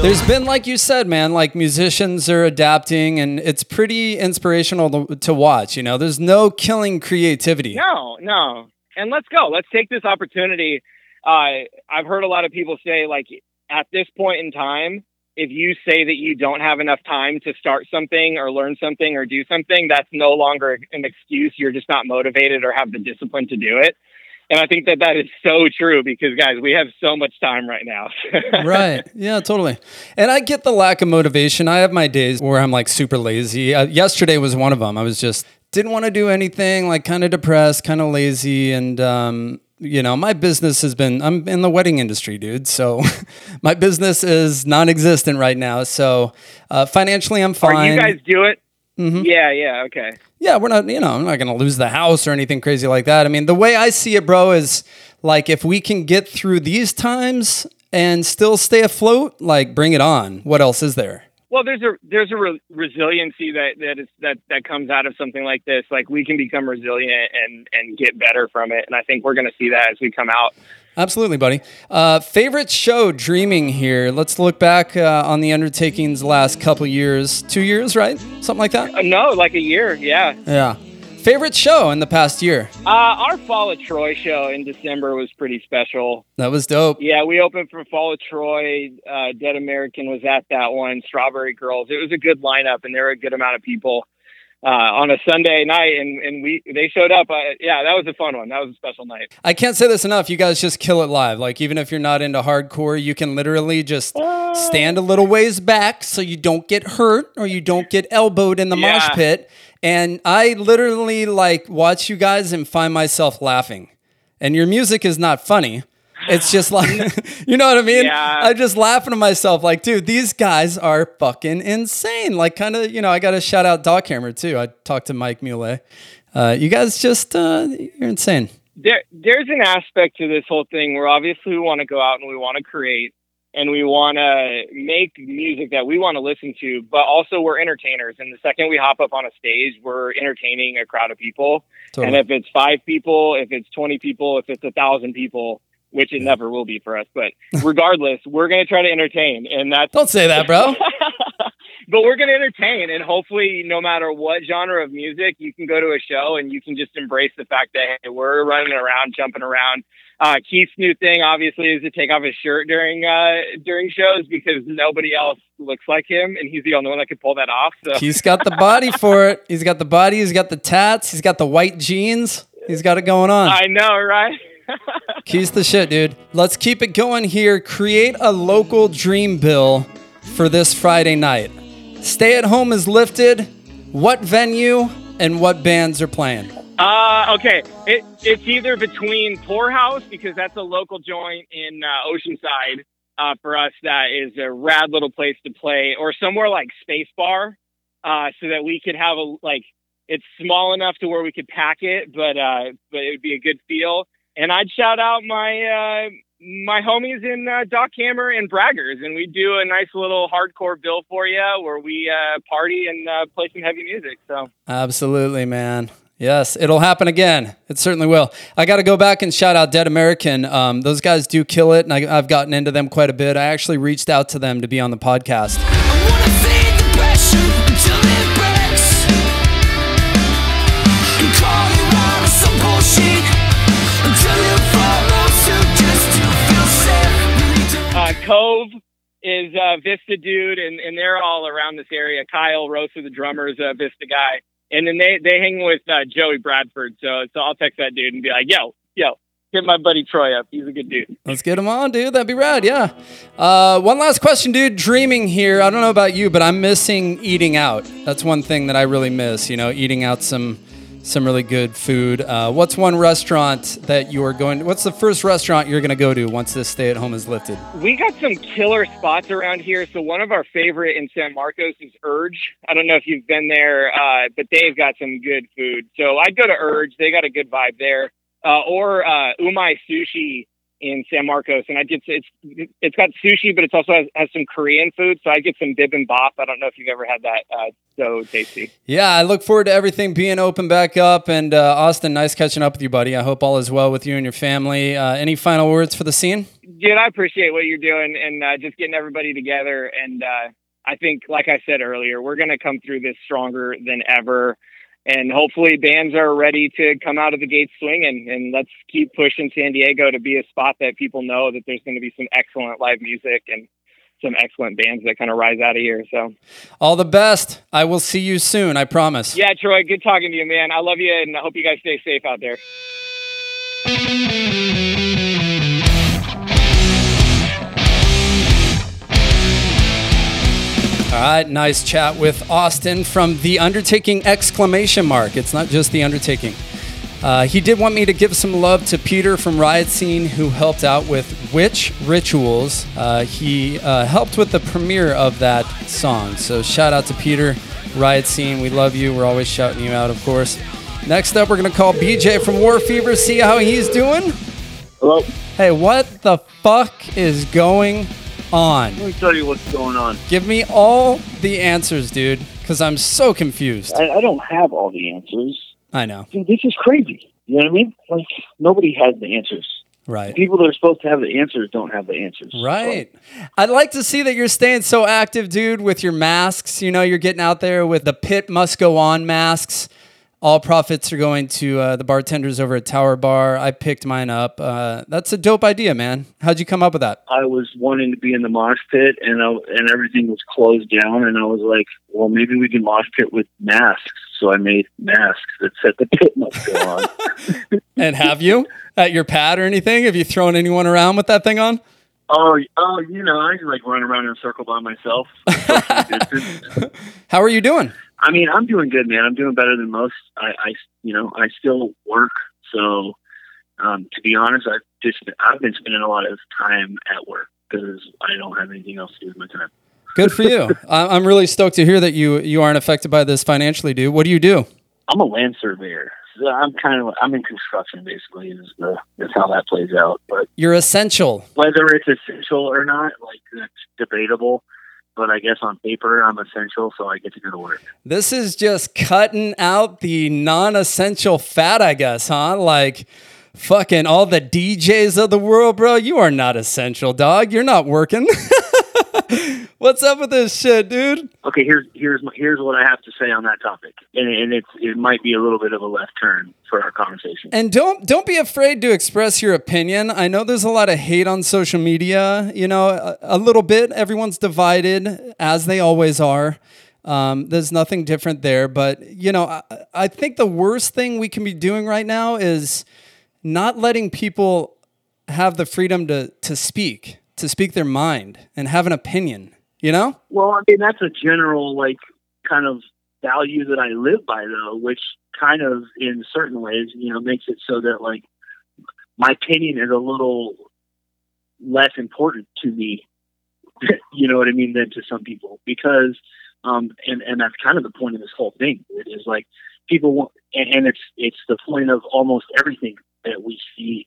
S1: There's been, like you said, man, like musicians are adapting, and it's pretty inspirational to, to watch. You know, there's no killing creativity.
S10: No, no. And let's go. Let's take this opportunity. Uh, I've heard a lot of people say, like, at this point in time, if you say that you don't have enough time to start something or learn something or do something, that's no longer an excuse. You're just not motivated or have the discipline to do it. And I think that that is so true because, guys, we have so much time right now.
S1: right. Yeah, totally. And I get the lack of motivation. I have my days where I'm like super lazy. Uh, yesterday was one of them. I was just didn't want to do anything, like kind of depressed, kind of lazy. And, um, you know, my business has been, I'm in the wedding industry, dude. So my business is non existent right now. So uh, financially, I'm fine.
S10: Are you guys do it?
S1: Mhm.
S10: Yeah, yeah, okay.
S1: Yeah, we're not, you know, I'm not going to lose the house or anything crazy like that. I mean, the way I see it, bro, is like if we can get through these times and still stay afloat, like bring it on. What else is there?
S10: Well, there's a there's a re- resiliency that that is that that comes out of something like this. Like we can become resilient and and get better from it, and I think we're going to see that as we come out.
S1: Absolutely, buddy. Uh, favorite show, Dreaming here. Let's look back uh, on the undertakings last couple years. Two years, right? Something like that?
S10: Uh, no, like a year, yeah.
S1: Yeah. Favorite show in the past year?
S10: Uh, our Fall of Troy show in December was pretty special.
S1: That was dope.
S10: Yeah, we opened for Fall of Troy. Uh, Dead American was at that one. Strawberry Girls. It was a good lineup, and there were a good amount of people uh, on a Sunday night, and, and we they showed up. Uh, yeah, that was a fun one. That was a special night.
S1: I can't say this enough. You guys just kill it live. Like, even if you're not into hardcore, you can literally just stand a little ways back so you don't get hurt or you don't get elbowed in the mosh pit And I literally like watch you guys and find myself laughing. And your music is not funny. It's just like, you know what I mean?
S10: Yeah.
S1: I'm just laughing to myself, like, dude, these guys are fucking insane. Like, kind of, you know, I got to shout out Doc Hammer too. I talked to Mike Mule. Uh, you guys just, uh, you're insane.
S10: there there's an aspect to this whole thing where obviously we want to go out and we want to create and we want to make music that we want to listen to but also we're entertainers and the second we hop up on a stage we're entertaining a crowd of people
S1: Totally.
S10: and if it's five people if it's 20 people if it's a thousand people which it never will be for us but regardless we're going to try to entertain and that's
S1: Don't say that, bro.
S10: but we're going to entertain and hopefully no matter what genre of music you can go to a show and you can just embrace the fact that hey, we're running around jumping around uh, keith's new thing obviously is to take off his shirt during uh, during shows because nobody else looks like him and he's the only one that can pull that off so
S1: He's got the body for it. He's got the body. He's got the tats. He's got the white jeans. He's got it going on.
S10: i know right
S1: Keith's the shit, dude. Let's keep it going here. Create a local dream bill for this Friday night. Stay at home is lifted. What venue and what bands are playing?
S10: Uh, okay. It, it's either between Pour House because that's a local joint in uh, Oceanside uh, for us. That is a rad little place to play, or somewhere like Space Bar, uh, so that we could have a like. It's small enough to where we could pack it, but uh, but it would be a good feel. And I'd shout out my uh, my homies in uh, Doc Hammer and Braggers, and we do a nice little hardcore bill for you where we uh, party and uh, play some heavy music. So.
S1: Absolutely, man. Yes, it'll happen again. It certainly will. I got to go back and shout out Dead American. Um, those guys do kill it, and I, I've gotten into them quite a bit. I actually reached out to them to be on the podcast.
S10: Uh, Cove is uh, Vista dude, and, and they're all around this area. Kyle Rosa, the drummer, is a Vista guy, and then they they hang with uh, Joey Bradford. So so I'll text that dude and be like, yo yo, hit my buddy Troy up. He's a good dude.
S1: Let's get him on, dude. That'd be rad. Yeah. Uh, one last question, dude. Dreaming here. I don't know about you, but I'm missing eating out. That's one thing that I really miss. You know, eating out some some really good food. Uh, what's one restaurant that you are going? What's the first restaurant you're going to go to once this stay at home is lifted?
S10: We got some killer spots around here. So one of our favorite in San Marcos is Urge. I don't know if you've been there, uh, but they've got some good food. So I'd go to Urge. They got a good vibe there. Uh, or uh, Umai Sushi in San Marcos, and I get it's it's got sushi, but it's also has, has some Korean food. So I get some bibimbap. I don't know if you've ever had that. Uh, so tasty.
S1: Yeah, I look forward to everything being open back up. And uh, Austin, nice catching up with you, buddy. I hope all is well with you and your family. Uh, any final words for the scene?
S10: Dude, I appreciate what you're doing and uh, just getting everybody together. And uh, I think, like I said earlier, we're going to come through this stronger than ever. And hopefully, bands are ready to come out of the gate swinging. And let's keep pushing San Diego to be a spot that people know that there's going to be some excellent live music and some excellent bands that kind of rise out of here. So,
S1: All the best. I will see you soon. I promise.
S10: yeah, Troy, good talking to you, man. I love you, and I hope you guys stay safe out there.
S1: All right, nice chat with Austin from The Undertaking exclamation mark. It's not just The Undertaking. Uh, he did want me to give some love to Peter from Riot Scene, who helped out with Witch Rituals. Uh, he uh, helped with the premiere of that song. So shout out to Peter, Riot Scene. We love you. We're always shouting you out, of course. Next up, we're going to call BJ from War Fever, see how he's doing.
S12: Hello.
S1: Hey, what the fuck is going on?
S12: Let me tell you what's going on.
S1: Give me all the answers, dude, because I'm so confused.
S12: I, I don't have all the answers.
S1: I know.
S12: Dude, this is crazy. You know what I mean? Like nobody has the answers.
S1: Right.
S12: People that are supposed to have the answers don't have the answers.
S1: Right. I'd like to see that you're staying so active, dude, with your masks. You know, you're getting out there with the pit must go on masks. All profits are going to uh, the bartenders over at Tower Bar. I picked mine up. Uh, that's a dope idea, man. How'd you come up with that?
S12: I was wanting to be in the mosh pit, and I, and everything was closed down, and I was like, well, maybe we can mosh pit with masks. So I made masks that said the pit must go on.
S1: And have you at your pad or anything? Have you thrown anyone around with that thing on?
S12: oh, oh, you know, I can like run around in a circle by myself.
S1: How are you doing?
S12: I mean, I'm doing good, man. I'm doing better than most. I, I you know, I still work. So, um, to be honest, I've just I've been spending a lot of time at work because I don't have anything else to do with my time.
S1: Good for you. I- I'm really stoked to hear that you you aren't affected by this financially, dude. What do you do?
S12: I'm a land surveyor. So I'm kind of I'm in construction basically is the is how that plays out. But
S1: You're essential.
S12: whether it's essential or not, like that's debatable. But I guess on paper I'm essential, so I get to go to work.
S1: This is just cutting out the non-essential fat, I guess, huh? Like fucking all the DJs of the world, bro. You are not essential, dog. You're not working. What's up with this shit, dude?
S12: Okay, here's here's my, here's what I have to say on that topic, and, and it's it might be a little bit of a left turn for our conversation.
S1: And don't don't be afraid to express your opinion. I know there's a lot of hate on social media. You know, a, a little bit. Everyone's divided, as they always are. Um, there's nothing different there. But you know, I, I think the worst thing we can be doing right now is not letting people have the freedom to to speak, to speak their mind and have an opinion. You know?
S12: Well, I mean that's a general like kind of value that I live by though, which kind of in certain ways, you know, makes it so that like my opinion is a little less important to me, you know what I mean, than to some people because um and and that's kind of the point of this whole thing. It is like people want and, and it's it's the point of almost everything that we see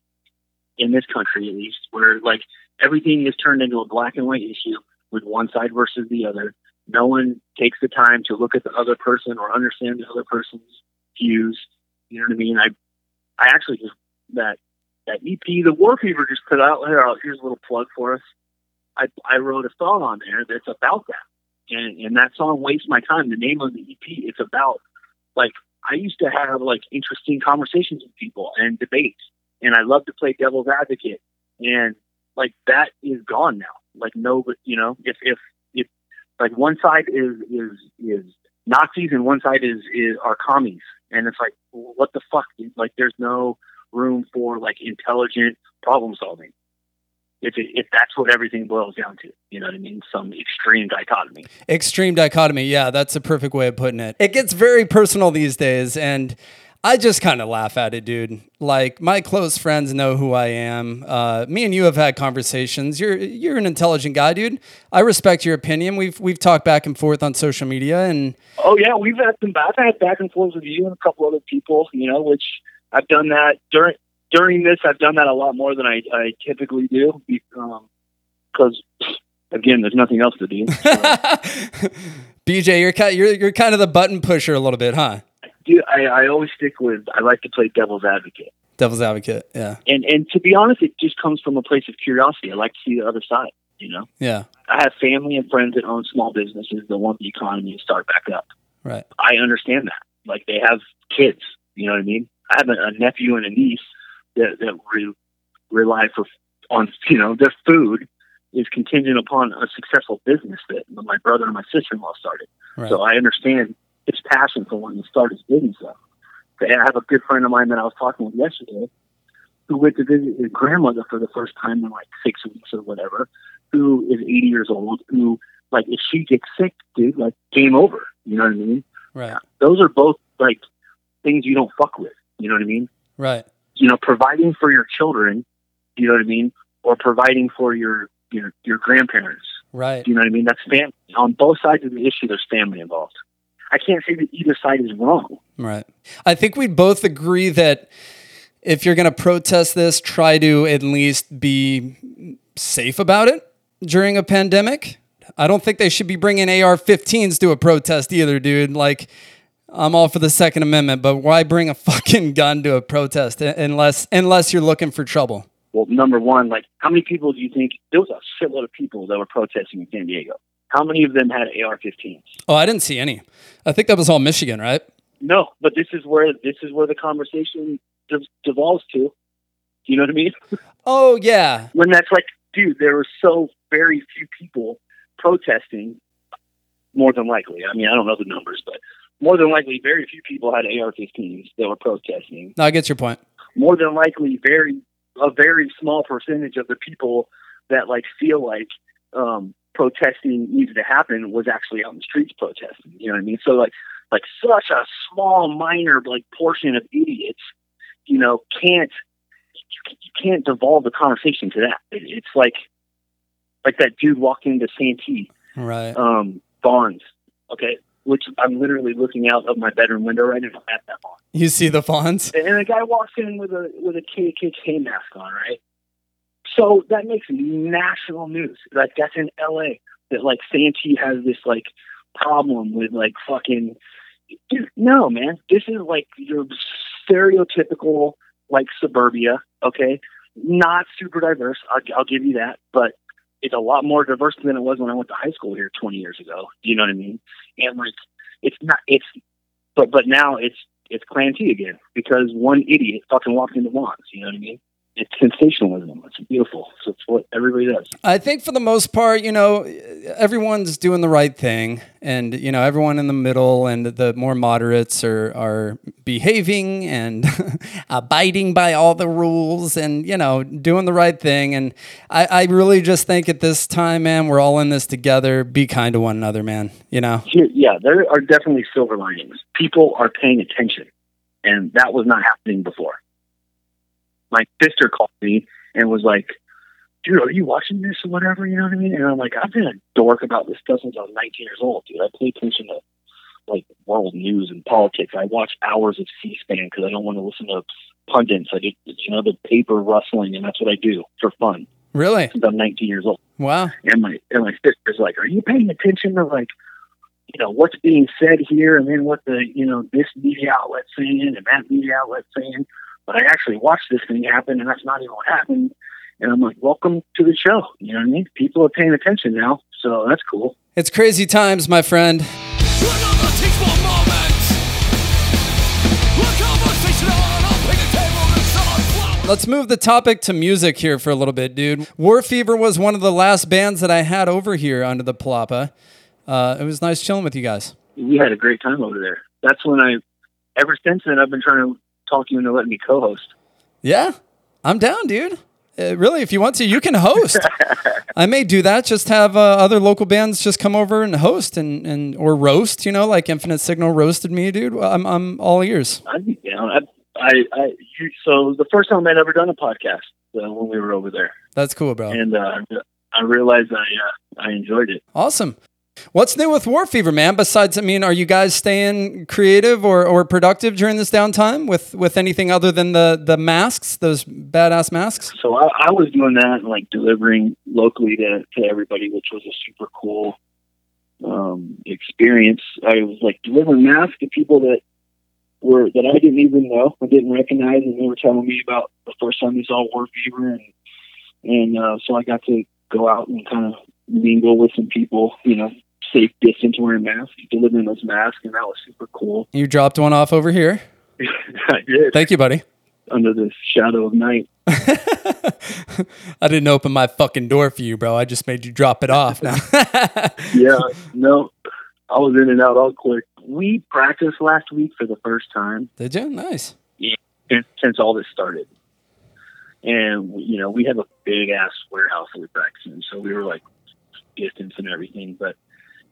S12: in this country at least where like everything is turned into a black and white issue with one side versus the other. No one takes the time to look at the other person or understand the other person's views. You know what I mean? I I actually just that that EP, the War Fever just put out here. Oh, here's a little plug for us. I I wrote a song on there that's about that, and and that song wastes My Time." The name of the EP, it's about like I used to have like interesting conversations with people and debates, and I love to play devil's advocate, and like that is gone now. Like no, you know, if if if like one side is is is Nazis and one side is is are commies, and it's like what the fuck? Like there's no room for like intelligent problem solving. If if that's what everything boils down to, you know what I mean? Some extreme dichotomy.
S1: Extreme dichotomy. Yeah, that's a perfect way of putting it. It gets very personal these days, and I just kind of laugh at it, dude. Like my close friends know who I am. Uh, me and you have had conversations. You're you're an intelligent guy, dude. I respect your opinion. We've we've talked back and forth on social media, and
S12: Oh yeah, we've had some. I've had back and forth with you and a couple other people. You know, which I've done that during during this. I've done that a lot more than I, I typically do because again, there's nothing else to do.
S1: BJ, you're kind you're you're kind of the button pusher a little bit, huh?
S12: Dude, I, I always stick with. I like to play devil's advocate,
S1: Devil's advocate. Yeah,
S12: and and to be honest, it just comes from a place of curiosity. I like to see the other side. You know,
S1: yeah,
S12: I have family and friends that own small businesses that want the economy to start back up.
S1: right.
S12: I understand that. Like they have kids, you know what I mean? I have a, a nephew and a niece that that re, rely for on you know their food is contingent upon a successful business that my brother and my sister-in-law started.
S1: Right.
S12: So I understand his passion for wanting to start his business up. I have a good friend of mine that I was talking with yesterday who went to visit his grandmother for the first time in like six weeks or whatever, who is 80 years old, who, like, if she gets sick, dude, like, game over. You know what I mean?
S1: Right.
S12: Those are both, like, things you don't fuck with. You know what I mean?
S1: Right.
S12: You know, providing for your children, you know what I mean? Or providing for your, your, your grandparents.
S1: Right.
S12: You know what I mean? That's family. On both sides of the issue, there's family involved. I can't say that either side is wrong.
S1: Right. I think we both agree that if you're going to protest this, try to at least be safe about it during a pandemic. I don't think they should be bringing AR 15s to a protest either, dude. Like, I'm all for the Second Amendment, but why bring a fucking gun to a protest unless unless you're looking for trouble?
S12: Well, number one, like, how many people do you think there was a shitload of people that were protesting in San Diego? How many of them had AR-15s?
S1: Oh, I didn't see any. I think that was all Michigan, right?
S12: No, but this is where this is where the conversation de- devolves to. You know what I mean?
S1: Oh yeah.
S12: When that's like, dude, there were so very few people protesting. More than likely, I mean, I don't know the numbers, but more than likely, very few people had AR-15s that were protesting.
S1: No, I get your point.
S12: More than likely, very a very small percentage of the people that like feel like um, protesting needed to happen was actually out in the streets protesting. You know what I mean? So like like such a small, minor like portion of idiots, you know, can't you can't devolve the conversation to that. It's like like that dude walking into Santee
S1: Right.
S12: um, Vons, okay, which I'm literally looking out of my bedroom window right now at that Vons.
S1: You see the Vons?
S12: And a guy walks in with a with a KKK mask on, right? So that makes national news. Like that's in LA. That like Santee has this like problem with like fucking dude, no man. This is like your stereotypical like suburbia, okay? Not super diverse, I'll, I'll give you that, but it's a lot more diverse than it was when I went to high school here 20 years ago. You know what I mean? And like, it's not, it's, but, but now it's, it's Klantee again because one idiot fucking walked into Vons. You know what I mean? It's sensationalism. It's beautiful. So it's what everybody does.
S1: I think for the most part, you know, everyone's doing the right thing, and you know, everyone in the middle and the more moderates are are behaving and abiding by all the rules, and you know, doing the right thing. And I, I really just think at this time, man, we're all in this together. Be kind to one another, man. You know.
S12: Yeah, there are definitely silver linings. People are paying attention, and that was not happening before. My sister called me and was like, "Dude, are you watching this or whatever?" You know what I mean? And I'm like, "I've been a dork about this stuff since I was 19 years old, dude. I pay attention to like world news and politics. I watch hours of C-SPAN because I don't want to listen to pundits. I just, you know the paper rustling, and that's what I do for fun
S1: Really?
S12: since I'm 19 years old."
S1: Wow.
S12: and my and my sister's like, "Are you paying attention to like, you know, what's being said here, and then what the you know this media outlet saying and that media outlet saying?" But I actually watched this thing happen, and that's not even what happened. And I'm like, "Welcome to the show." You know what I mean? People are paying attention now, so that's cool.
S1: It's crazy times, my friend. Let's move the topic to music here for a little bit, dude. War Fever was one of the last bands that I had over here under the Palapa. Uh, it was nice chilling with you guys.
S12: We had a great time over there. That's when I. Ever since then, I've been trying to talk you into letting me co-host.
S1: Yeah, I'm down, dude. Uh, really, if you want to, you can host. I may do that. Just have uh, other local bands just come over and host and, and or roast. You know, like Infinite Signal roasted me, dude. I'm I'm all ears.
S12: I'd be down. I, I, I you, so the first time I'd ever done a podcast uh, when we were over there,
S1: That's cool, bro.
S12: and uh, I realized I uh, I enjoyed it.
S1: Awesome. What's new with War Fever, man? Besides, I mean, are you guys staying creative or, or productive during this downtime with, with anything other than the, the masks, those badass masks?
S12: So I, I was doing that like delivering locally to, to everybody, which was a super cool um, experience. I was like delivering masks to people that were that I didn't even know, I didn't recognize, and they were telling me about the first time they saw War Fever, and and uh, so I got to go out and kind of mingle with some people, you know, safe distance wearing masks, delivering those masks, and that was super cool.
S1: You dropped one off over here.
S12: I did
S1: Thank you, buddy.
S12: under the shadow of night.
S1: I didn't open my fucking door for you, bro. I just made you drop it off. Now.
S12: yeah, no, I was in and out all quick. We practiced last week for the first time
S1: Did you? Nice.
S12: since, since all this started. And, you know, we have a big ass warehouse that we practice in, so we were like distance and everything, but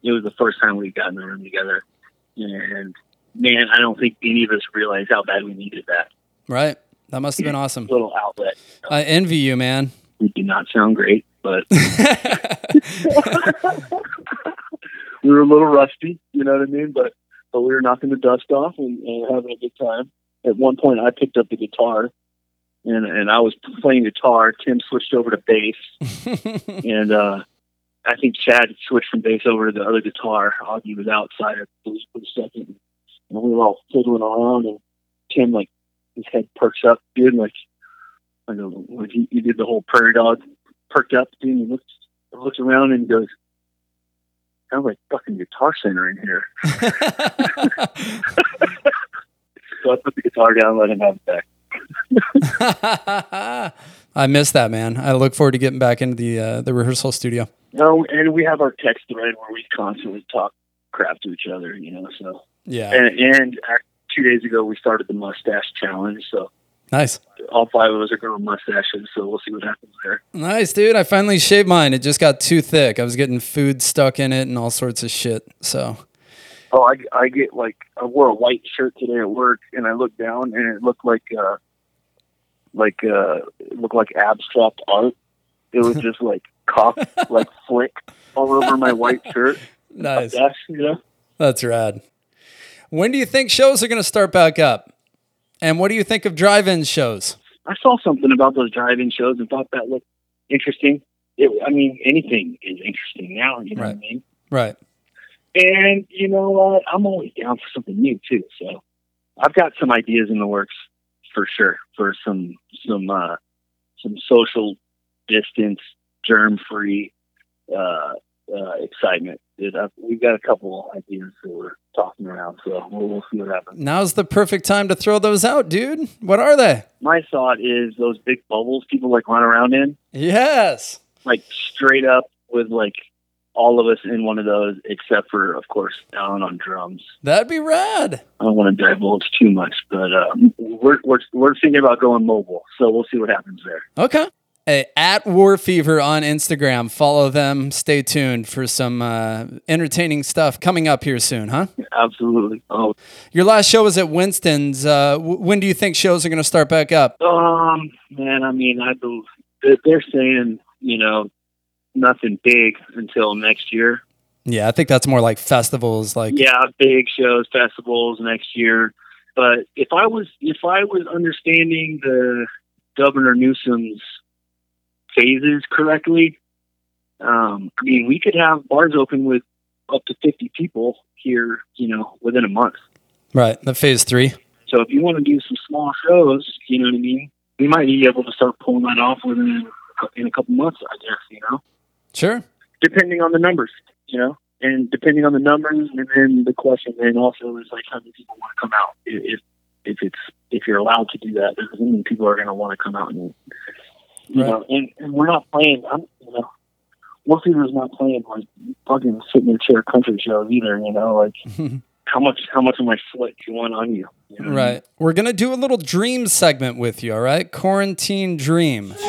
S12: it was the first time we'd gotten in the room together. And man, I don't think any of us realized how bad we needed that
S1: Right. That must have been awesome.
S12: little outlet.
S1: I envy you, man.
S12: We did not sound great, but we were a little rusty, you know what I mean? But but we were knocking the dust off and, and having a good time. At one point, I picked up the guitar, and and I was playing guitar. Tim switched over to bass, and uh, I think Chad switched from bass over to the other guitar. Augie was outside for for a second, and we were all fiddling around. And Tim like his head perks up, dude, like I know, like he, he did the whole prairie dog, perked up, dude. And he looks looks around and goes, "Sounds like fucking Guitar Center in here." so I put the guitar down, and let him have it back.
S1: I miss that, man. I look forward to getting back into the uh, the rehearsal studio.
S12: No, and we have our text thread where we constantly talk crap to each other, you know. So
S1: Yeah.
S12: and and two days ago we started the mustache challenge. So
S1: Nice.
S12: all five of us are growing mustaches. So we'll see what happens there.
S1: Nice, dude. I finally shaved mine. It just got too thick. I was getting food stuck in it and all sorts of shit. So,
S12: Oh, I, I get like I wore a white shirt today at work, and I looked down, and it looked like uh, like uh, it looked like abstract art. It was just like cock, like flick all over my white shirt.
S1: Nice.
S12: Yes, yeah.
S1: That's rad. When do you think shows are going to start back up? And what do you think of drive-in shows?
S12: I saw something about those drive-in shows and thought that looked interesting. It, I mean, anything is interesting now. You know what I mean?
S1: Right.
S12: And you know what? I'm always down for something new too. So I've got some ideas in the works for sure for some some uh, some social distance, germ free uh, uh, excitement. It, uh, we've got a couple ideas that we're talking around, so we'll, we'll see what happens.
S1: Now's the perfect time to throw those out, dude. What are they?
S12: My thought is those big bubbles people like run around in,
S1: Yes.
S12: like straight up with like all of us in one of those, except for of course Alan on drums.
S1: That'd be rad.
S12: I don't want to divulge too much, but um, we're, we're we're thinking about going mobile, so we'll see what happens there.
S1: Okay. Hey, at War Fever on Instagram. Follow them. Stay tuned for some uh, entertaining stuff coming up here soon, huh?
S12: Absolutely. Oh,
S1: Your last show was at Winston's. Uh, w- when do you think shows are going to start back up?
S12: um, man, I mean, I believe they're- they're saying you know nothing big until next year.
S1: Yeah, I think that's more like festivals. Like,
S12: yeah, big shows, festivals next year. But if I was if I was understanding the Governor Newsom's phases correctly, um, I mean, we could have bars open with up to fifty people here, you know, within a month.
S1: right, the phase three.
S12: So if you want to do some small shows, you know what I mean, we might be able to start pulling that off within in a couple months, I guess. You know,
S1: Sure.
S12: depending on the numbers, you know, and depending on the numbers, and then the question then also is like how many people want to come out. If if it's if you're allowed to do that, doesn't mean people are going to want to come out and you
S1: Right.
S12: know, and, and we're not playing. I'm you know. War Fever's not playing like fucking sitting in your chair country shows either, you know, like how much how much of my foot you want on you. you know?
S1: Right. We're going to do a little dream segment with you, all right? Quarantine dream.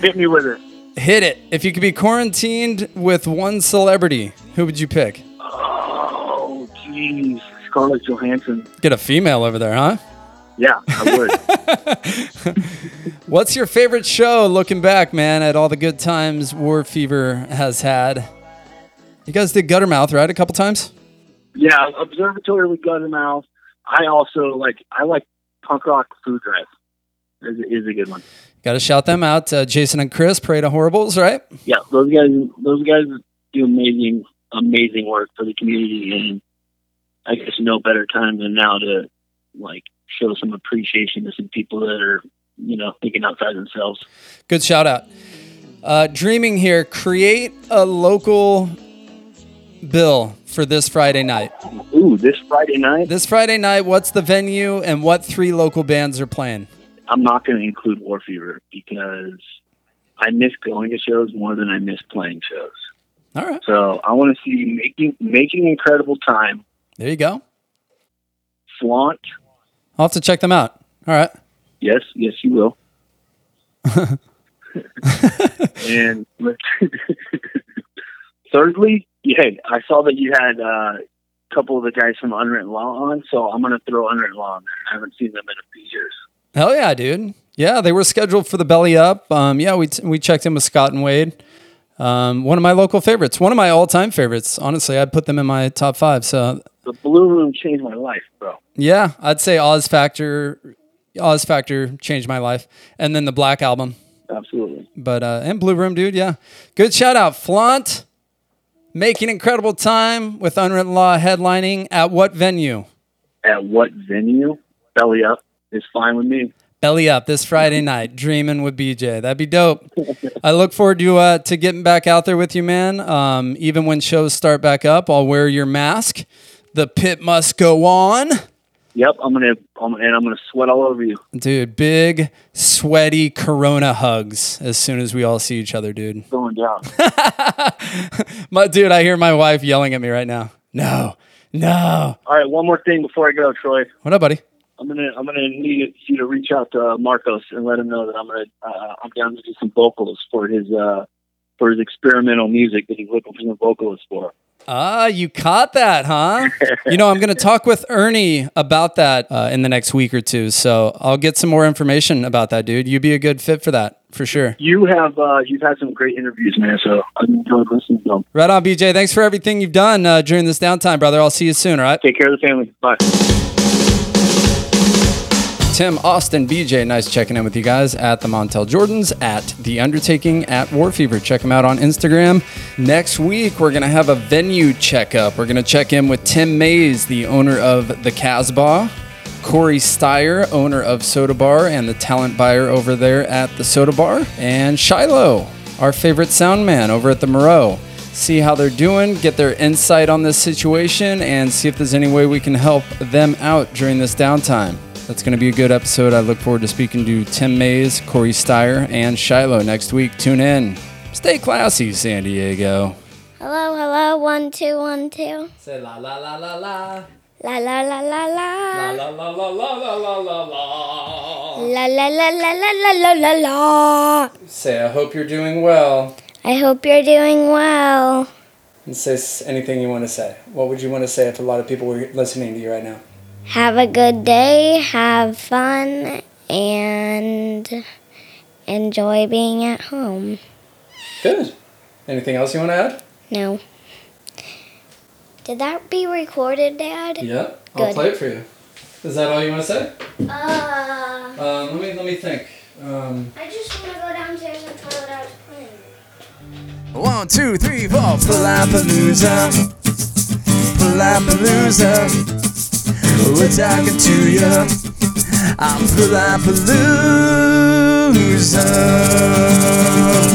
S12: Hit me with it.
S1: Hit it. If you could be quarantined with one celebrity, who would you pick?
S12: Oh, jeez, Scarlett Johansson.
S1: Get a female over there, huh?
S12: Yeah, I would.
S1: What's your favorite show looking back, man, at all the good times War Fever has had? You guys did Guttermouth, right? A couple times?
S12: yeah, Observatory with Guttermouth. I also like I like punk rock food drive. Is, is a good one.
S1: Got to shout them out. Uh, Jason and Chris, Parade of Horribles, right?
S12: Yeah, those guys those guys do amazing amazing work for the community, and I guess no better time than now to like show some appreciation to some people that are you know thinking outside themselves.
S1: Good shout out. Uh, dreaming here, create a local bill for this Friday night.
S12: Ooh, this Friday night.
S1: This Friday night, what's the venue and what three local bands are playing?
S12: I'm not going to include War Fever because I miss going to shows more than I miss playing shows.
S1: All right.
S12: So I want to see making making incredible time.
S1: There you go.
S12: Flaunt.
S1: I'll have to check them out. All right.
S12: Yes, yes, you will. and thirdly, yeah, I saw that you had uh, a couple of the guys from Unwritten Law on, so I'm going to throw Unwritten Law on there. I haven't seen them in a few years.
S1: Hell yeah, dude. Yeah, they were scheduled for the belly up. Um, yeah, we, t- we checked in with Scott and Wade. Um, one of my local favorites, one of my all time favorites. Honestly, I'd put them in my top five. So
S12: The Blue Room changed my life, bro.
S1: yeah, I'd say Oz Factor, Oz Factor changed my life, and then the Black album.
S12: Absolutely.
S1: But uh, and Blue Room, dude, yeah, good shout out, Flaunt, making incredible time with Unwritten Law headlining at what venue?
S12: At what venue? Belly Up is fine with me.
S1: Belly up this Friday night, dreaming with BJ. That'd be dope. I look forward to uh, to getting back out there with you, man. Um, even when shows start back up, I'll wear your mask. The pit must go on,
S12: Yep, I'm gonna, I'm, and I'm gonna sweat all over you.
S1: dude. Big sweaty Corona hugs as soon as we all see each other, dude.
S12: Going down.
S1: My dude, I hear my wife yelling at me right now. No, no.
S12: all right, one more thing before I go, Troy.
S1: What up, buddy?
S12: I'm gonna, I'm gonna need you to reach out to uh, Marcos and let him know that I'm gonna, uh, I'm down to do some vocals for his, uh, for his experimental music that he's looking for some vocalists for.
S1: Ah, you caught that, huh? you know, I'm going to talk with Ernie about that uh, in the next week or two. So I'll get some more information about that, dude. You'd be a good fit for that, for sure.
S12: You have uh, you've had some great interviews, man. So I've enjoyed listening to them.
S1: Right on, BJ. Thanks for everything you've done uh, during this downtime, brother. I'll see you soon, all right?
S12: Take care of the family. Bye.
S1: Tim, Austin, BJ, nice checking in with you guys at the Montel Jordans, at The Undertaking, at War Fever. Check them out on Instagram. Next week, we're going to have a venue checkup. We're going to check in with Tim Mays, the owner of the Casbah, Corey Steyer, owner of Soda Bar and the talent buyer over there at the Soda Bar, and Shiloh, our favorite sound man over at the Merrow. See how they're doing, get their insight on this situation, and see if there's any way we can help them out during this downtime. That's going to be a good episode. I look forward to speaking to Tim Mays, Corey Steyer, and Shiloh next week. Tune in. Stay classy, San Diego.
S2: Hello, hello, one, two, one, two.
S1: Say la la la la la.
S2: La la la la la.
S1: La la la la la la la la.
S2: La la la la la la la la la.
S1: Say, I hope you're doing well.
S2: I hope you're doing well.
S1: And say anything you want to say. What would you want to say if a lot of people were listening to you right now?
S2: Have a good day, have fun, and enjoy being at home.
S1: Good. Anything else you want to add?
S2: No. Did that be recorded, Dad?
S1: Yeah, I'll
S2: Good.
S1: play it for you. Is that all you want to say?
S2: Uh,
S1: Um, let me let me think. Um,
S2: I just want to go downstairs and play what I was playing.
S7: One, two, three, four. Palapalooza. Palapalooza. We're talking to you. I'm full of losers.